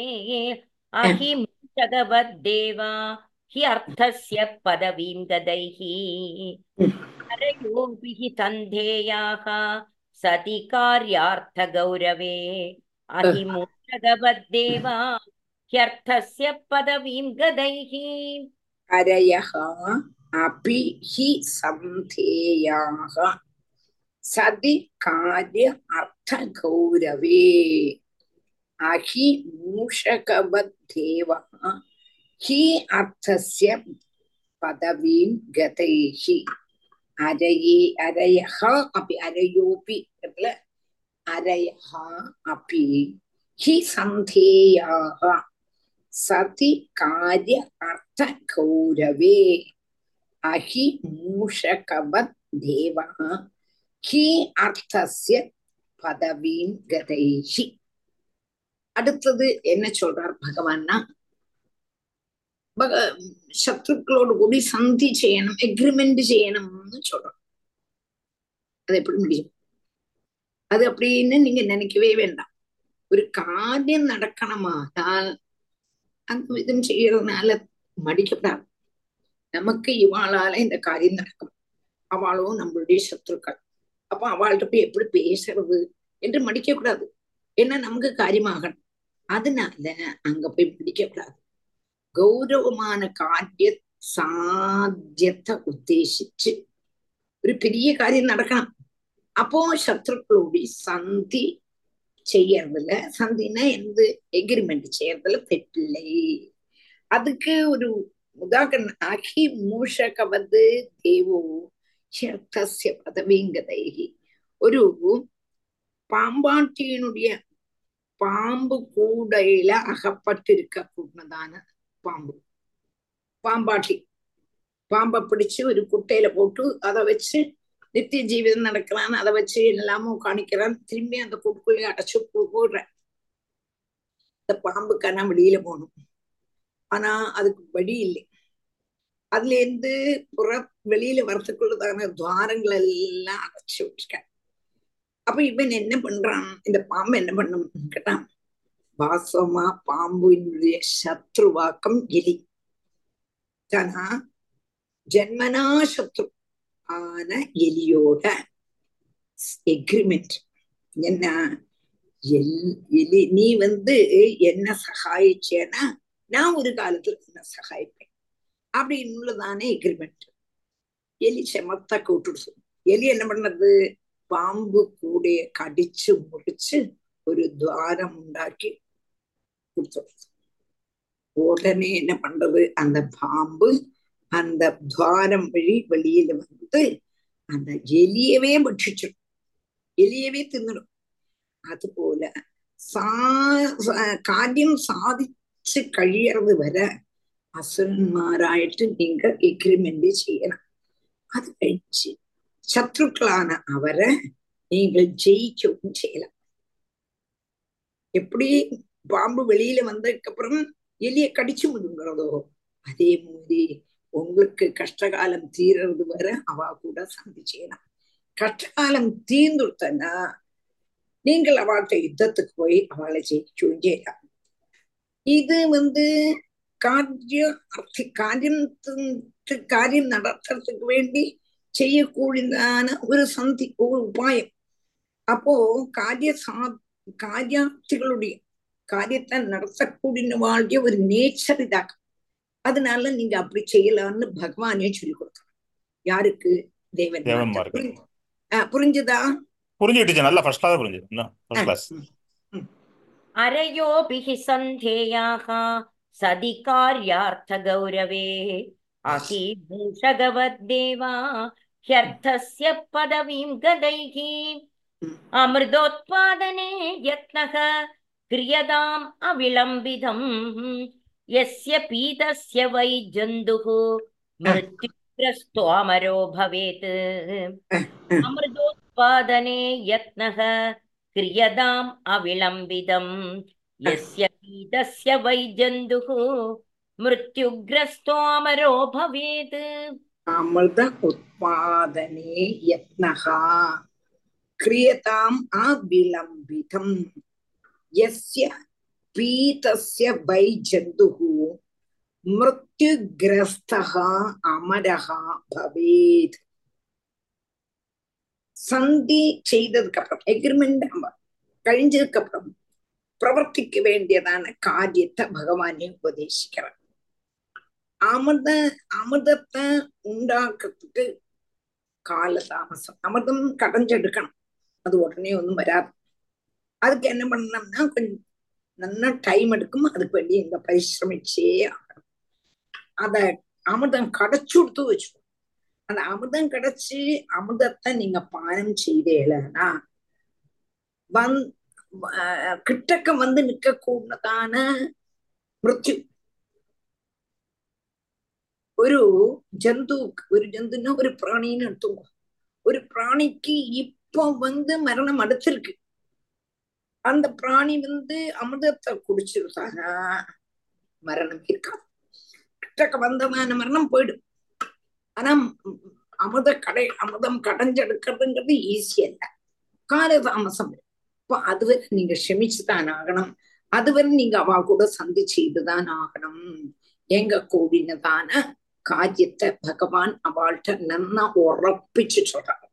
अहिमुषगवद्देवा हि अर्थस्य पदवीं गदैः हि सन्धेयाः सति कार्यार्थगौरवे ह्यर्थस्य पदवीं गदैः अपि हि सन्धेयाः सति कार्य अर्थगौरवे अहि मूषकवद्देवः हि अर्थस्य पदवीं गतैः அரயே அரயஹா அப்பி அரயோபி இடத்துல அரயஹா அப்பி ஹி சந்தேயாக சதி காரிய அர்த்த கௌரவே அஹி மூஷகவத் தேவா ஹி அர்த்தசிய பதவீம் கதைஹி அடுத்தது என்ன சொல்றார் பகவான்னா பக சத்ருக்களோடு கூடி சந்தி செய்யணும் எக்ரிமெண்ட் செய்யணும்னு சொல்றோம் அது எப்படி முடியும் அது அப்படின்னு நீங்க நினைக்கவே வேண்டாம் ஒரு காரியம் நடக்கணுமானால் அந்த விதம் செய்யறதுனால மடிக்கப்படாது நமக்கு இவாளால இந்த காரியம் நடக்கும் அவளும் நம்மளுடைய சத்துருக்கள் அப்ப அவள்கிட்ட போய் எப்படி பேசுறது என்று மடிக்க கூடாது ஏன்னா நமக்கு காரியமாகணும் அதனால அங்க போய் மடிக்க கூடாது கௌரவமான காரிய சாத்தியத்தை உத்தேசிச்சு. ஒரு பெரிய காரியம் நடக்கணும். அப்போ சத்ருக்களோட சந்தி செய்யறதுல சந்தினா எந்த எக்ரிமெண்ட் செய்யறதுல தெட்டில்லை. அதுக்கு ஒரு உதாரணம் அகி மூஷகவது தேவோ ஷர்த்தஸ்ய பதவிங்கதைகி. ஒரு பாம்பாட்டியினுடைய பாம்பு கூடையில அகப்பட்டிருக்க கூடதான பாம்பு. பாம்பாட்டி. பாம்பை பிடிச்சு ஒரு குட்டையில போட்டு அதை வச்சு நித்திய ஜீவிதம் நடக்கிறான். அதை வச்சு எல்லாமும் காணிக்கிறான். திரும்பி அந்த கூட்டுக்குள்ளே அடைச்சு போடுறேன். இந்த பாம்புக்கான வெளியில போகணும். ஆனா அதுக்கு வழி இல்லை. அதுல இருந்து புற வெளியில வரத்துக்குள்ளதான துவாரங்கள் எல்லாம் அடைச்சு விட்டுருக்கேன் அப்ப இவன் என்ன பண்றான்? இந்த பாம்பு என்ன பண்ணும் கேட்டான். வாசமா பாம்பினுடைய சத்ருவாக்கம் எலி தனா ஜென்மனா சத்ரு ஆன எலியோட எக்ரிமெண்ட் என்ன? எலி நீ வந்து என்ன சகாயிச்சேன்னா நான் ஒரு காலத்துல என்ன சகாயிப்பேன். அப்படின்னுள்ளதானே எக்ரிமெண்ட் எலி செமத்தா கூட்டுடுச்சு. எலி என்ன பண்ணது? பாம்பு கூட கடிச்சு முடிச்சு ஒரு துவாரம் உண்டாக்கி கொடுத்துரு உடனே என்ன பண்றது? அந்த பாம்பு அந்த துவாரம் வழி வெளியில வந்து அந்த எலியவே பட்சிச்சிடும் எலியவே தின்னுடும். அதுபோல சா காரியம் சாதிச்சு കഴിയறது വരെ അസുരന്മാരായിട്ട് നിങ്ങൾ എഗ്രിമെന്റ് ചെയ്യണം അത് കഴിച്ച് ശത്രുക്കളാണ് അവരെ നിങ്ങൾ ജയിക്കുകയും ചെയ്യലാം എപ്പടി பாம்பு வெளியில வந்ததுக்கு அப்புறம் எலிய கடிச்சு முடுங்கிறதோ அதே மாதிரி உங்களுக்கு கஷ்டகாலம் தீர்றது வர அவ கூட சந்தி செய்யலாம் கஷ்டகாலம் தீர்ந்துட்டனா நீங்கள் அவள்கிட்ட யுத்தத்துக்கு போய் அவளை ஜெயிக்கவும் செய்யலாம் இது வந்து காரியம் அர்த்தி காரியம் காரியம் நடத்துறதுக்கு வேண்டி செய்யக்கூடியதான ஒரு சந்தி ஒரு உபாயம். அப்போ காரிய சா காரியார்த்திகளுடைய காரியத்தை நடத்தக்கூடிய வாழ்க்கைய ஒரு நேச்சர் இதாக்கும் அதனால நீங்க அப்படி செய்யலாம்னு பகவானே சொல்லி கொடுக்கணும். யாருக்கு? தேவன். புரிஞ்சுதா? புரிஞ்சுக்கிட்டு நல்லா ஃபர்ஸ்ட் கிளாஸ் புரிஞ்சுது. ஃபர்ஸ்ட் கிளாஸ் அரையோபிஹ சந்தேயாக சதி காரியார்த்த கௌரவே அகி பூஷகவத்தேவா ஹ்யர்த்தஸ்ய क्रियताम् अविलम्बितम् यस्य पीतस्य वै जन्तुः मृत्युग्रस्तोऽमरो भवेत् अमृतोत्पादने यत्नः क्रियताम् अविलम्बितम् यस्य पीतस्य वै जन्तुः मृत्युग्रस्तोऽमरो भवेत् अमृत उत्पादने यत्नः क्रियताम् अविलम्बितम् यस्य पीतस्य वै जन्तुः मृत्युग्रस्तः अमरः भवेत् சந்தி செய்ததுக்கு அப்புறம் எக்ரிமெண்ட் கழிஞ்சதுக்கு அப்புறம் பிரவர்த்திக்க வேண்டியதான காரியத்தை பகவானே உபதேசிக்கிறார் அமிர்த அமிர்தத்தை உண்டாக்குறதுக்கு காலதாமசம் அமிர்தம் கடைஞ்செடுக்கணும் அது உடனே ஒண்ணும் வராது அதுக்கு என்ன பண்ணணும்னா கொஞ்சம் நல்லா டைம் எடுக்கும். அதுக்கு வேண்டி இந்த பரிசிரமிச்சே ஆகணும். அத அமிர்தம் கடைச்சு கொடுத்து வச்சு அந்த அமிர்தம் கிடைச்சு அமிர்தத்தை நீங்க பானம் செய்தேலன்னா வந் கிட்டக்க வந்து நிக்க கூடதான மிருத்யு. ഒരു ജന്തു ഒരു ജന്തുன்னா ഒരു பிராணின்னு எடுத்துக்கோ ஒரு பிராணிக்கு இப்போ வந்து மரணம் அடுத்திருக்கு. அந்த பிராணி வந்து அமிர்தத்தை குடிச்சிருந்தானா மரணம் இருக்காது கிட்டக்க வந்ததான மரணம் போயிடும். ஆனா அமிர்த கடை அமிர்தம் கடைஞ்செடுக்கிறதுங்கிறது ஈஸி அல்ல. காலதாமசம். இப்ப அதுவரை நீங்க ஷமிச்சுதான் ஆகணும். அதுவரை நீங்க அவா கூட சந்திச்சு இதுதான் ஆகணும். எங்க கூடினதான காரியத்தை பகவான் அவள்கிட்ட நல்லா உறப்பிச்சு சொல்றாங்க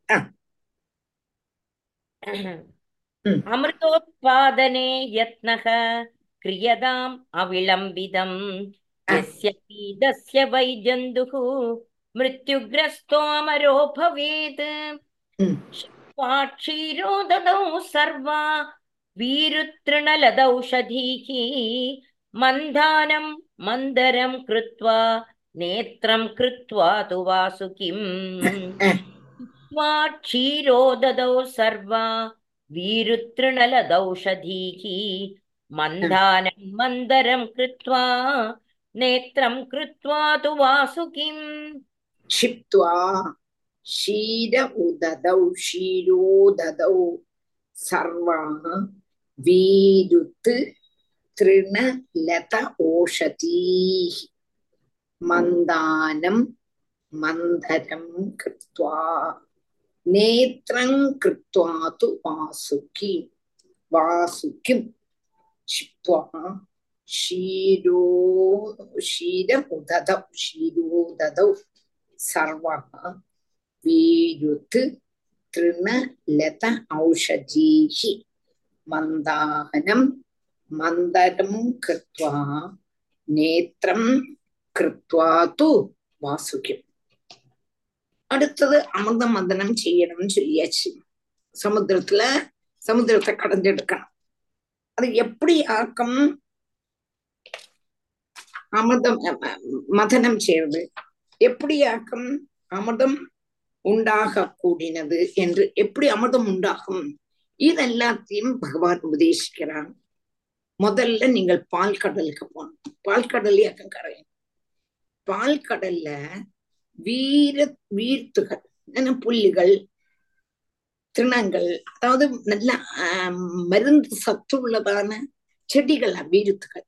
अमृतोत्पादने यत्नः क्रियताम् अविलम्बितम् यस्य पीतस्य वै जन्तुः मृत्युग्रस्तोऽमरो भवेत् क्षीरो ददौ सर्वा वीरुतृणलदौषधीः मन्दानं मन्दरं कृत्वा नेत्रं कृत्वा तु वासुकिम् क्षीरो ददौ सर्वा वीरुतृणलदौषधीः मन्दानं मन्दरं कृत्वा नेत्रं कृत्वा तु वासुकिम् क्षिप्त्वा क्षीर उददौ क्षीरो ददौ सर्वा वीरुत् तृणलत ओषधीः मन्दानं मन्दरं कृत्वा நேத்திரங்கிருத்வாது வாசுகி வாசுகிம் ஷிப்வா ஷீரோ ஷீரமுததௌ ஷீரோததௌ சர்வா வீருத் திருணலத ஔஷஜீஹி மந்தானம் மந்தரம் கிருத்வா நேத்திரம் கிருத்வா து வாசுகிம் அடுத்தது அமிர்த மந்தனம் செய்யணும்னு சொல்லியாச்சு. சமுத்திரத்துல சமுத்திரத்தை கடந்தெடுக்கணும். அது எப்படி ஆக்கம்? அமிர்தம் மதனம் செய்யறது. எப்படி ஆக்கம்? அமிர்தம் உண்டாக கூடினது என்று எப்படி அமிர்தம் உண்டாகும்? இதெல்லாத்தையும் பகவான் உபதேசிக்கிறான் முதல்ல நீங்கள் பால் கடலுக்கு போகணும். பால் கடல் இயக்கம் கரையும் பால் கடல்ல வீர வீர்த்துகள் புல்லுகள் திருணங்கள் அதாவது நல்ல மருந்து சத்து உள்ளதான செடிகள் வீருத்துகள்.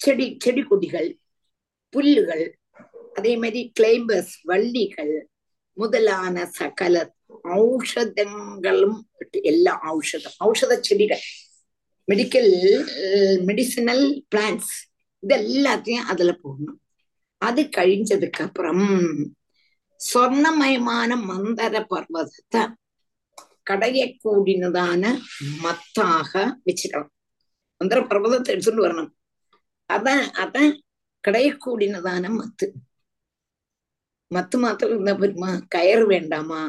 செடி செடி கொடிகள் புல்லுகள் அதே மாதிரி கிளைம்பஸ் வள்ளிகள் முதலான சகல ஔஷதங்களும் எல்லா ஔஷதம் ஔஷத செடிகள் மெடிக்கல் மெடிசினல் பிளான்ஸ் இது எல்லாத்தையும் அதுல போடணும். அது கழிஞ்சதுக்கு அப்புறம் சொர்ணமயமான மந்தர பர்வதத்தை கடையக்கூடினதான மத்தாக வச்சுக்கலாம். மந்திர பர்வதத்தை எடுத்துட்டு வரணும். அதான் அதான் கடையக்கூடினதான மத்து. மத்து மாத்திரம் இருந்தா பெருமா கயறு வேண்டாமா?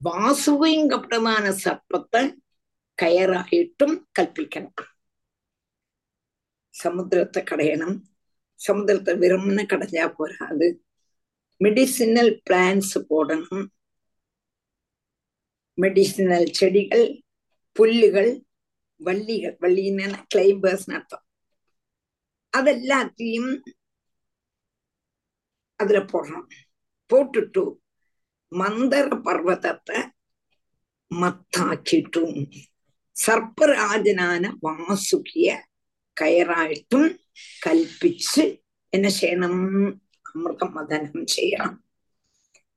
வாசுவிங்கப்படமான சர்ப்பத்தை கயறாயிட்டும் கல்பிக்கணும் சமுத்திரத்தை கடையணும். சமுதிரத்தை வெறும்னு கடைஞ்சா போறாது மெடிசினல் பிளான்ஸ் போடணும். மெடிசினல் செடிகள் புல்லுகள் வள்ளிகள் வள்ளின்னு கிளைம்பர்ஸ் அர்த்தம். அதெல்லாத்தையும் அதுல போடுறோம் போட்டுட்டு மந்தர பர்வதத்தை மத்தாக்கிட்டும். சர்ப்பராஜனான வாசுகிய கயராயிட்டும் கல்பிச்சு என்ன செய்யணும்? அமிர்தம் மதனம் செய்யணும்.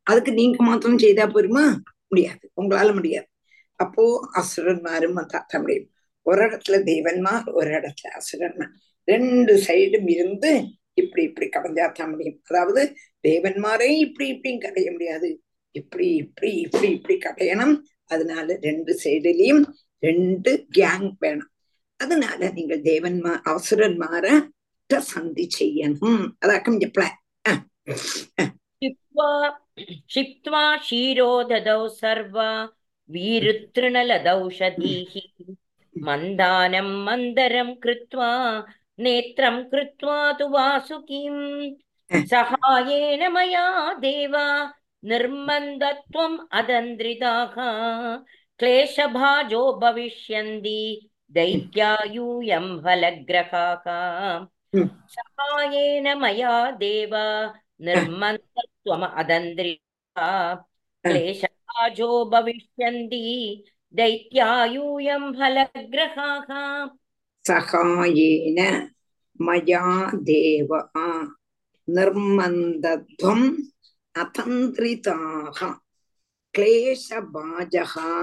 அதுக்கு நீங்க மாத்திரம் செய்தா போருமா? முடியாது. உங்களால முடியாது. அப்போ அசுரன்மாரும் வந்தாத்த முடியும். ஒரு இடத்துல தெய்வன்மார் ஒரு இடத்துல அசுரன்மார் ரெண்டு சைடும் இருந்து இப்படி இப்படி கடைஞ்சாத்தா முடியும். அதாவது தேவன்மாரையும் இப்படி இப்படியும் கடைய முடியாது. இப்படி இப்படி இப்படி இப்படி கடையணும் அதனால ரெண்டு சைடுலயும் ரெண்டு கேங் வேணும். அதனால நீங்கள் தேவன்மா அசுரன்மார சந்தி செய்யணும் அதாக்கம் இந்த பிளான் क्षिप्त्वा क्षिप्त्वा क्षीरो ददौ सर्वा वीरुतृणलदौषधीः मन्दानं मन्दरं कृत्वा नेत्रं कृत्वा तु वासुकीम् सहायेन मया देवा निर्मन्दत्वम् अदन्द्रिताः क्लेशभाजो भविष्यन्ति दैत्यायूयं फलग्रहाः हम्म। सहायेन मया देव निर्मन्तत्वम् हम्म। क्लेशराजो भविष्यन्ति। दैत्यायूयं फलग्रहाः सहायेन मया अतन्द्रिताः।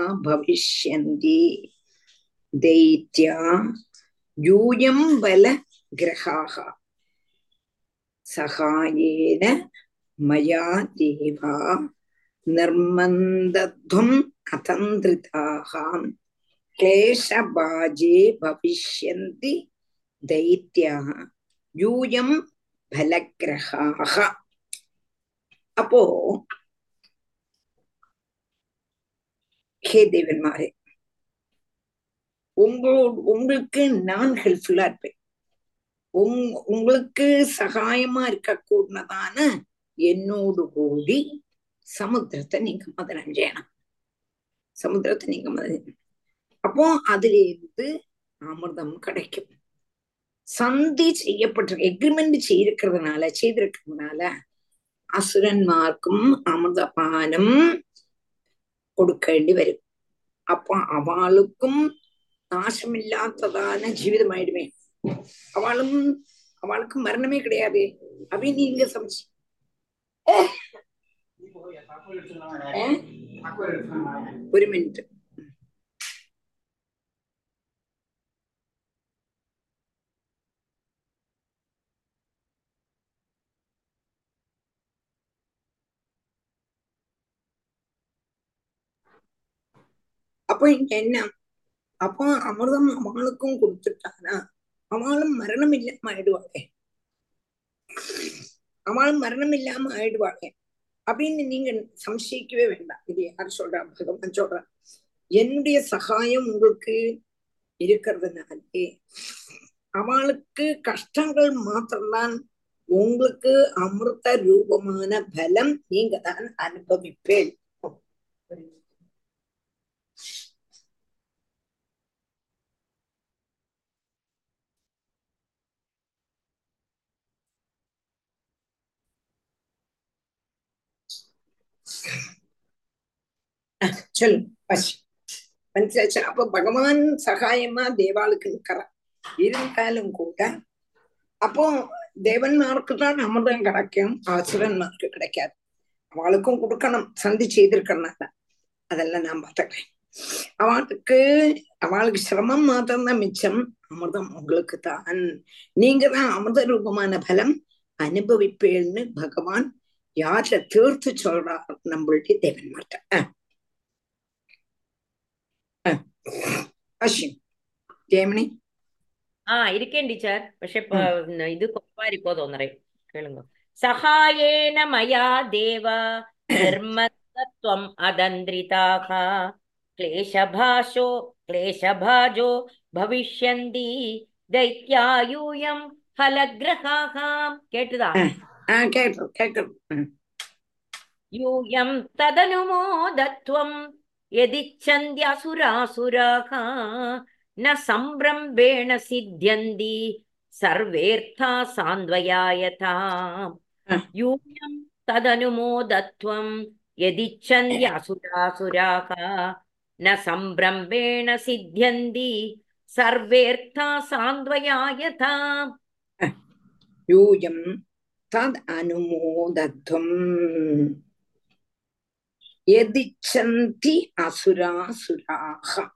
भविष्यन्ति। दैत्या यूयं बल ग्रहाः सहायेन मया देवा निर्मन्दध्वम् अतन्द्रिताः क्लेशबाजे भविष्यन्ति दैत्याः யூயம் பலகிரகாக அப்போ ஹே தேவன்மாரே உங்களோட உங்களுக்கு நான் ஹெல்ப்ஃபுல்லா இருப்பேன். உங் உங்களுக்கு சகாயமா இருக்கக்கூடதான என்னோடு கூடி சமுத்திரத்தை நீங்க மதனம் செய்யணும் சமுத்திரத்தை நீங்க மதனம் அப்போ அதிலிருந்து அமிர்தம் கிடைக்கும். சந்தி செய்யப்பட்ட எக்ரிமெண்ட் செய்திருக்கிறதுனால செய்திருக்கிறதுனால அசுரன்மார்க்கும் அமிர்தபானம் கொடுக்க வேண்டி வரும். அப்ப அவளுக்கும் நாசமில்லாததான ஜீவிதம் ஆயிடுமே அவளும் அவளுக்கு மரணமே கிடையாது அப்படின்னு நீங்க சமைச்சு ஒரு மினிட் அப்போ இங்க என்ன அப்போ அமிர்தம் அவளுக்கும் கொடுத்துட்டானா அவளும் மரணம் இல்லாம ஆயிடுவாங்க. அவளும் மரணம் இல்லாம ஆயிடுவாங்க. அப்படின்னு நீங்க சம்சயிக்கவே வேண்டாம். இது யார் சொல்றா? பகவான் சொல்றா. என்னுடைய சகாயம் உங்களுக்கு இருக்கிறதுனாலே அவளுக்கு கஷ்டங்கள் மாத்திரம்தான் உங்களுக்கு அமிர்த ரூபமான பலம் நீங்க தான் அனுபவிப்பேன். சொல்லுங்க அப்ப பகவான் சகாயமா தேவாளுக்கு நிற்கிறான் இருந்தாலும் கூட அப்போ தேவன்மாருக்கு தான் அமிர்தம் கிடைக்கும் ஆசுரன்மாருக்கு கிடைக்காது அவளுக்கும் கொடுக்கணும் சந்தி செய்திருக்கனால அதெல்லாம் நான் பார்த்துக்கிறேன் அவளுக்கு அவளுக்கு சிரமம் மாத்திரம்தான் மிச்சம் அமிர்தம் உங்களுக்கு தான் நீங்க தான் அமிர்த ரூபமான பலம் அனுபவிப்பேன்னு பகவான் யார தீர்த்து சொல்றார் நம்மளுடைய தேவன்மார்ட்ட జేమిని ఇరికేం టీచర్ పక్షే ఇది కొరవారి పోదు ఒన్నరే కేళుంగ సహాయేన మయా దేవ ధర్మతత్వం అదంద్రితాః క్లేశభాషో క్లేశభాజో భవిష్యంది दैत्यायूयं फलग्रहाः केटुदा केटु केटु यूयं तदनुमोदत्वं यदिच्छन्त्यसुरासुराः न सम्भ्रम्भेण सिद्ध्यन्ति सर्वेऽर्था सान्द्वयायथा यथा यूयं तदनुमोदत्वं यदिच्छन्त्यसुरासुराः न सम्भ्रम्भेण सिद्ध्यन्ति सर्वेऽर्था सान्द्वयायथा यथा तद् अनुमोदत्वम् எதிச்சந்தி அசுராசுராக.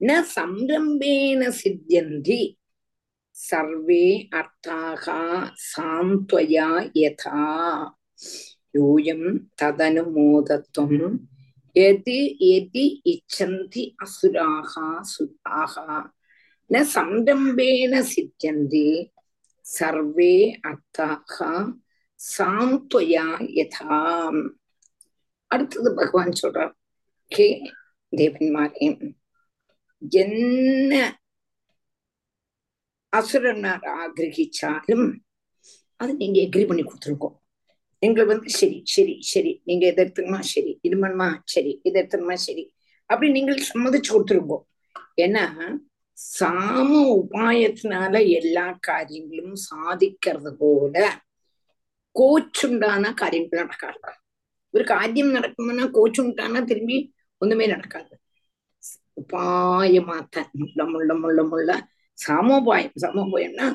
ந சம்ரம்பேன சித்தியந்தி. சர்வே அர்த்தாக சாந்த்வயா யதா. யூயம் ததனுமோதத்வம் யதி எதி இச்சந்தி அசுராக சுராக. ந சம்ரம்பேன சித்தியந்தி. சர்வே அர்த்தாக சாந்த்வயா யதா. அடுத்தது பகவான் சொல்றார் கே தேவன்மாரே என்ன அசுரனார் ஆகிரகிச்சாலும் அது நீங்க எக்ரி பண்ணி கொடுத்துருக்கோம். எங்களை வந்து சரி சரி சரி நீங்க எதை எடுத்துக்கணுமா? சரி இது பண்ணுமா சரி இதை எடுத்துக்கணுமா? சரி அப்படி நீங்கள் சம்மதிச்சு கொடுத்துருக்கோம். ஏன்னா சாம உபாயத்தினால எல்லா காரியங்களும் சாதிக்கிறது போல கோச்சுண்டான காரியங்கள் நடக்காது. ஒரு காரியம் நடக்கணும்னா விட்டானா திரும்பி ஒண்ணுமே நடக்காது. உபாயமாத்தான் முள்ள முள்ள முள்ள முள்ள. சமோபாயம் சமோபாயம்னா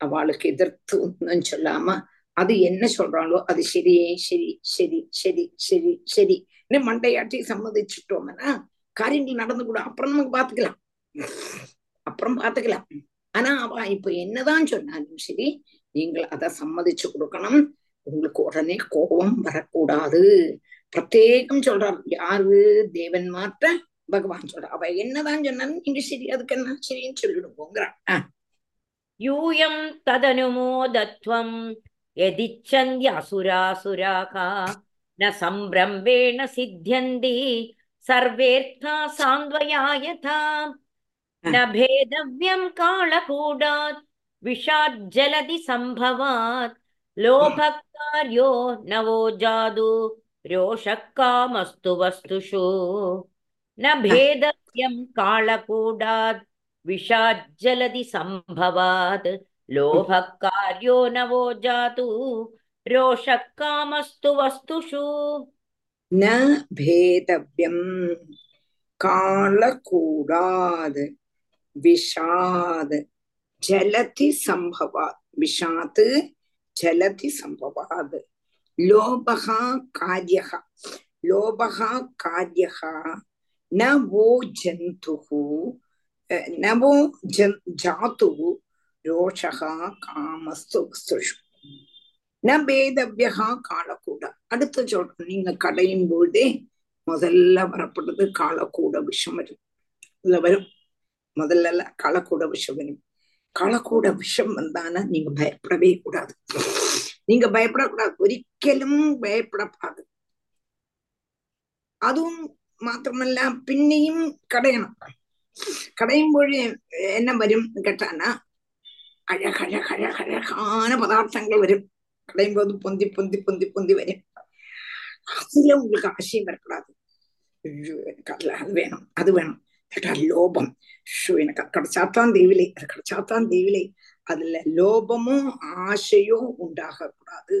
அவளுக்கு எதிர்த்து ஒன்றும் சொல்லாம அது என்ன சொல்றாளோ அது சரியே சரி சரி சரி சரி சரி. என்ன மண்டையாட்டி சம்மதிச்சுட்டோம்னா காரியங்கள் நடந்து கூட அப்புறம் நமக்கு பாத்துக்கலாம். அப்புறம் பாத்துக்கலாம். ஆனா அவ இப்ப என்னதான் சொன்னாலும் சரி நீங்கள் அதை சம்மதிச்சு கொடுக்கணும். உங்களுக்கு உடனே கோபம் வரக்கூடாது. பிரத்யேகம் சொல்றார். யாரு? தேவன் மாற்ற பகவான் சொல்ற அவ என்னதான் சொன்னாலும் நீங்க சரி அதுக்கு என்ன சரின்னு சொல்லிடுவோங்கிறான் யூயம் ததனுமோதத்வம் எதிச்சந்தி அசுராசுராகா. ந சம்பிரம்பேண சித்தியந்தி சர்வேர்த்தா சாந்த்வயாயதா. ந பேதவ்யம் காலகூடாத். விஷாத் சம்பவாத். लोभकार्यो नवो जादु रोषः कामस्तु वस्तुषु न भेदव्यं कालकूडात् विषाज्जलधि सम्भवात् लोभः कार्यो नवो जातु रोषः कामस्तु वस्तुषु न भेदव्यम् कालकूडाद् विषाद् जलति सम्भवात् विषात् ചലതി സംഭവാത് ലോഭ കാര്യ ലോഭ കാര്യ നവോ ജന്തു നവോ ജാതു ரோஷ காமஸ்து வஸ்துஷு ந பேதவியகா காலக்கூட அடுத்து சொல்றோம் நீங்க கடையும் போதே முதல்ல வரப்படுறது காலக்கூட விஷம் வரும் இதுல வரும் முதல்ல காலக்கூட விஷம் வரும் കളക്കൂട വിഷം വന്നാണ് നിങ്ങൾ ഭയപ്പെടവേ കൂടാതെ. நீங்க பயப்படக்கூடாது ஒரிக்கலும் பயப்படக்கூடாது அதுவும் மாத்திரமல்ல பின்னையும் கடையணும் கடையும்போது என்ன வரும் கேட்டானா அழகழகழகழகான பதார்த்தங்கள் வரும் கடையும் போது பொந்தி பொந்தி பொந்தி பொந்தி வரும் அதுல உங்களுக்கு ஆசையும் வரக்கூடாது எனக்கு அதுல அது வேணும் அது வேணும் கேட்டா லோபம் ஷோ எனக்கு அது கிடைச்சாத்தான் தெய்விலை அது கிடைச்சாத்தான் தெய்விலை அதுல லோபமும் ஆசையும் உண்டாக கூடாது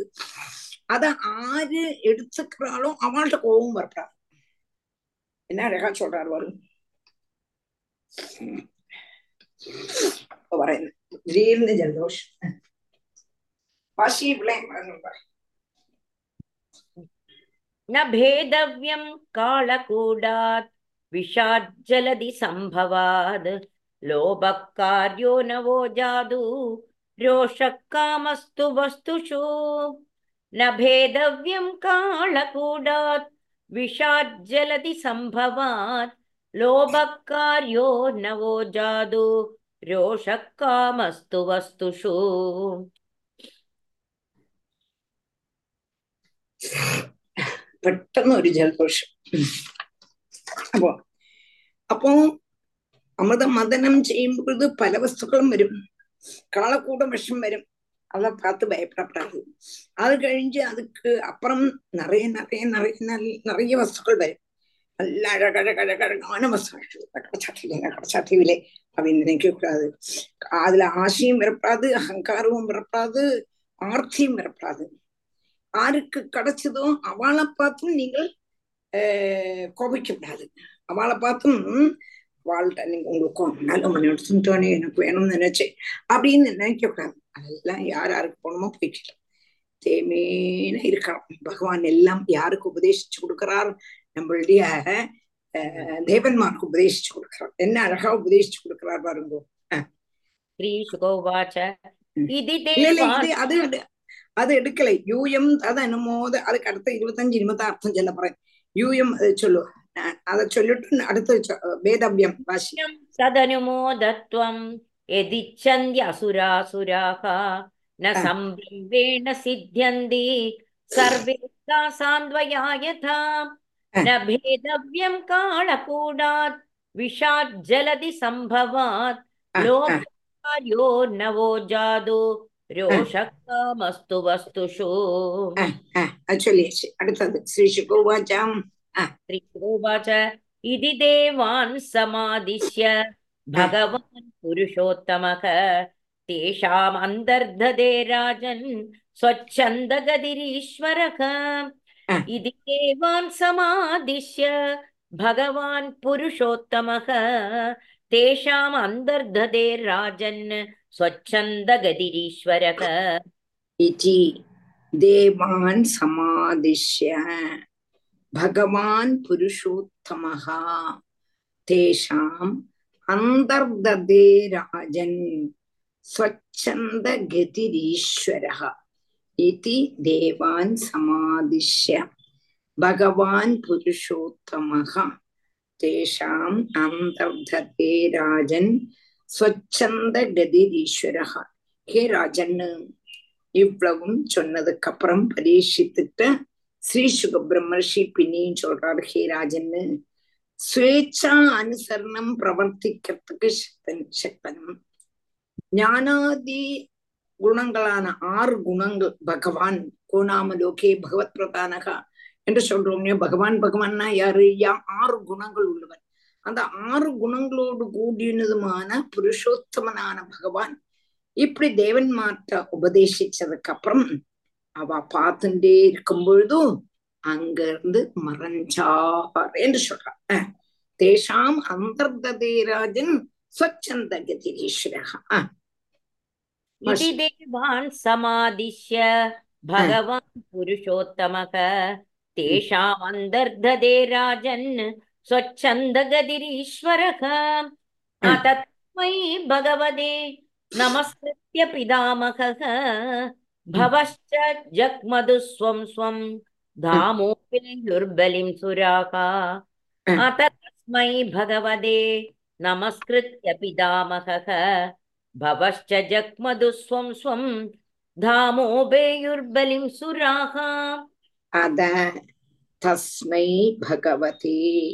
அத ஆறு எடுத்துக்கிறாலும் அவள்கிட்ட கோபம் வரக்கூடாது என்ன அழகா சொல்றாரு வரும் வரேன் திடீர்னு ஜலதோஷம் வாசி பிள்ளை न भेदव्यं कालकूडात् विषाज्जलधि सम्भवाद् लोभः कार्यो नवो जादु रोषः कामस्तु वस्तुषु न भेदव्यं कालकूडात् विषाज्जलधि सम्भवात् लोभः कार्यो नवो जादु रोषः कामस्तु वस्तुषु പെട്ടെന്ന് ഒരു ജലദോഷം അപ്പോ അപ്പോ അമൃത മദനം ചെയ്യുമ്പോഴത് പല വസ്തുക്കളും വരും കാളക്കൂട விஷம் வரும் அதை பார்த்து பயப்படப்படாது அது கழிஞ்சு அதுக்கு அப்புறம் நிறைய நிறைய நிறைய நல்ல- நிறைய வஸ்துக்கள் வரும் நல்ல அழகழகழகழகான வஸ்துக்கள் கடச்சாட்டிலே கடச்சாட்டிலே அப்படின்னு நினைக்க கூடாது அதுல ஆசையும் வரப்படாது அகங்காரமும் வரப்படாது ஆர்த்தியும் வரப்படாது ஆருக்கு கிடைச்சதோ அவளை பார்த்தும் நீங்கள் ஆஹ் கோபிக்க விடாது அவளை பார்த்தும் வாழ்கிட்ட நீங்க உங்களுக்கும் நல்ல மணி எடுத்துட்டோனே எனக்கு வேணும்னு நினைச்சேன் அப்படின்னு நினைக்க கூடாது. அதெல்லாம் யார் யாருக்கு போகணுமோ போய்க்கலாம் தேமேன இருக்கணும் பகவான் எல்லாம் யாருக்கு உபதேசிச்சு கொடுக்கிறார்? நம்மளுடைய தேவன்மாருக்கு உபதேசிச்சு கொடுக்கிறார். என்ன அழகா உபதேசிச்சு கொடுக்கிறார் பாருங்க. அது அது எடுக்கலை. யூஎம் அது என்னமோது அதுக்கு அடுத்த இருபத்தஞ்சு நிமிடம் அர்த்தம் சொல்ல போறேன் யூயம் அதை சொல்லு. அதை சொல்லிட்டு அடுத்து வேதவ்யம் பாஷ்யம் ததனுமோதத்வம் எதிச்சந்தி அசுராசுராக ந சம்பிரம்பேண சித்தியந்தி சர்வே சாந்த்வயாயதா ந பேதவ்யம் காணக்கூடாத் விஷாத் ஜலதி சம்பவாத் லோகாரியோ நவோ ஜாதோ ரோஷக்தாமஸ்து வஸ்துஷு சொல்லியாச்சு அடுத்தது ஸ்ரீ சுகோவாச்சாம் ஸ்ரீகோவாச்ச இதி தேவான் சமாதிஷ்ய பகவான் புருஷோத்தமக தேஷாம் அந்தர்ததே ராஜன் ஸ்வச்சந்த கதிரீஸ்வரக இதி தேவான் சமாதிஷ்ய பகவான் புருஷோத்தமக தேஷாம் அந்தர்ததே ராஜன் स्वच्छन्दगतिरीश्वरः इति देवान् समादिश्य भगवान् पुरुषोत्तमः तेषाम् अन्तर्ददे राजन् स्वच्छन्दगतिरीश्वरः इति देवान् समादिश्य भगवान् पुरुषोत्तमः तेषाम् अन्तर्धते राजन् ஸ்வச்சந்த கதிரீஸ்வரகா ஹே ராஜன்னு இவ்வளவும் சொன்னதுக்கு அப்புறம் பரீட்சித்துட்ட ஸ்ரீ சுக பிரம்மர்ஷி பின்னியும் சொல்றாரு ஹே ராஜன்னு ஸ்வேச்சா அனுசரணம் பிரவர்த்திக்கிறதுக்கு சக்தன் சக்தனும் ஞானாதி குணங்களான ஆறு குணங்கள் பகவான் கோணாம லோகே பகவத் பிரதானகா என்று சொல்றோம்னே பகவான் பகவான்னா யாரு? யா ஆறு குணங்கள் உள்ளவர். அந்த ஆறு குணங்களோடு கூடினதுமான புருஷோத்தமனான பகவான் இப்படி தேவன்மார்ட்ட உபதேசிச்சதுக்கு அப்புறம் அவ பார்த்துட்டே இருக்கும் பொழுதும் அங்க இருந்து மறைஞ்சார் என்று சொல்ற தேஷாம் அந்தர்தேராஜன் ஸ்வச்சந்த கதிரீஸ்வரகா. தேவான் சமாதிஷ்ய பகவான் புருஷோத்தமக. தேஷாம் அந்தர்ததே ராஜன் स्वच्छन्दगतिरीश्वरः तस्मै भगवते नमस्कृत्य पितामहः भवश्च जग्मधु स्वं स्वं धामोऽपिर्बलिं सुराः अत तस्मै भगवते नमस्कृत्य पितामहः भवश्च जग्मधु स्वं स्वं धामोपेयुर्बलिं सुराः அத तस्मै भगवते।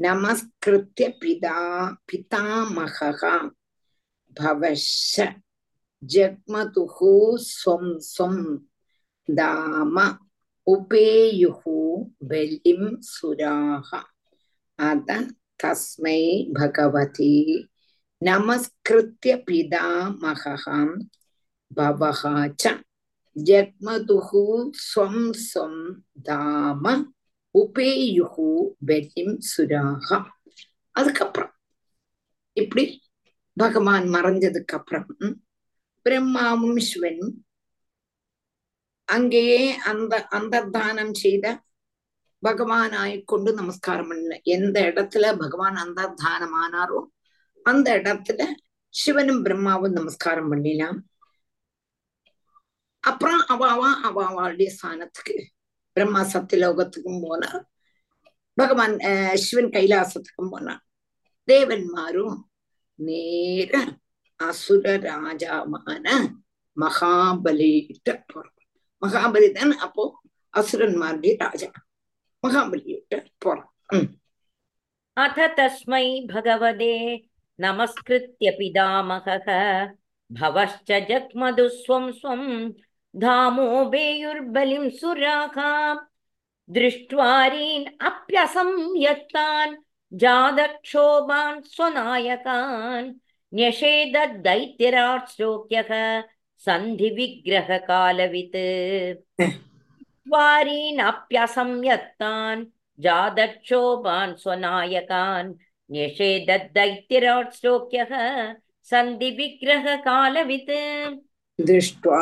नमस्कृत्य पिता, पितामहः। भवश्च जग्मतुः स्वं स्वं। दाम उपेयुः बलिं सुराः। अत तस्मै भगवते। नमस्कृत्य पितामहः। भवः च ஜக்மதுகு ஸ்வம் ஸ்வம் தாம உபேயுகு பெலிம் சுராக அதுக்கப்புறம் இப்படி பகவான் மறைஞ்சதுக்கு அப்புறம் பிரம்மாவும் சிவனும் அங்கேயே அந்த அந்தர்தானம் செய்த பகவான் ஆய்கொண்டு நமஸ்காரம் பண்ணல. எந்த இடத்துல பகவான் அந்தர்தானம் ஆனாரோ அந்த இடத்துல சிவனும் பிரம்மாவும் நமஸ்காரம் பண்ணினான் அப்புறம் அவ அவ அவ அவளுடைய ஸ்தானத்துக்கு பிரம்மா சத்தியலோகத்துக்கும் போனார் பகவான் அஹ், சிவன் கைலாசத்துக்கும் போனான் தேவன்மாரும் நேர அசுர ராஜாவான மகாபலிட்ட போறான் மகாபலி தான் அப்போ அசுரன்மாருடைய ராஜா மகாபலியிட்ட போறான் உம் अथ तस्मै भगवते नमस्कृत्य पितामहः भवश्च जग्मधु स्वं स्वं धामोबेयुर्बलिं सुराः दृष्ट्वारीन् अप्यसंयत्तान् जातक्षोभान् स्वनायकान् न्यषेदद्दैत्यराट् श्लोक्यः सन्धिविग्रहकालवित् वारीनप्यसंयत्तान् जातक्षोभान् स्वनायकान् न्यषेदद्दैत्यराट् श्लोक्यः सन्धिविग्रहकालवित् दृष्ट्वा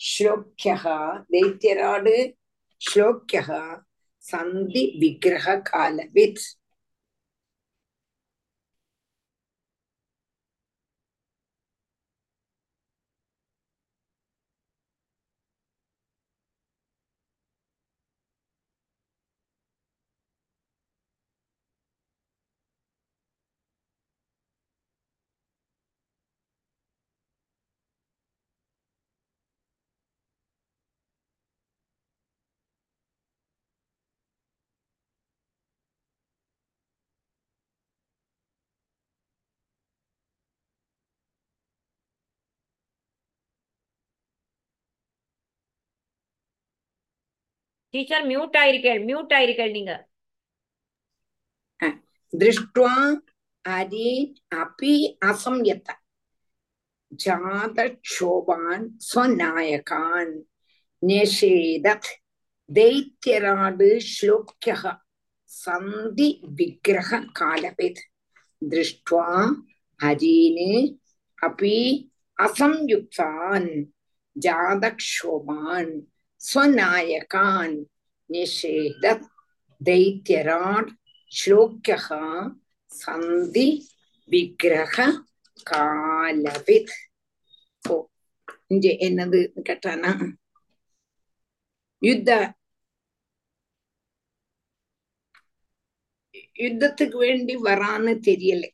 श्लोक्यः दैत्यराड् श्लोक्यः सन्धि विग्रह कालवित् டீச்சர் மியூட் ஆயிருக்கேள் மியூட் ஆயிருக்கேள் நீங்க दृष्ट्वा हरीन् अपि असंयत जातक्षोभान् स्वनायकान् न्यषेदत् दैत्यराड् श्लोक्यः सन्धि विग्रह कालवित् दृष्ट्वा हरीन् अपि असंयुक्तान् जातक्षोभान् ஸ்வநாயகான் நிஷேத தைத்தியராட் ஸ்லோக்கியா சந்தி விக்கிரக காலவித் ஓ இங்கே என்னது கேட்டானா யுத்த யுத்தத்துக்கு வேண்டி வரான்னு தெரியலை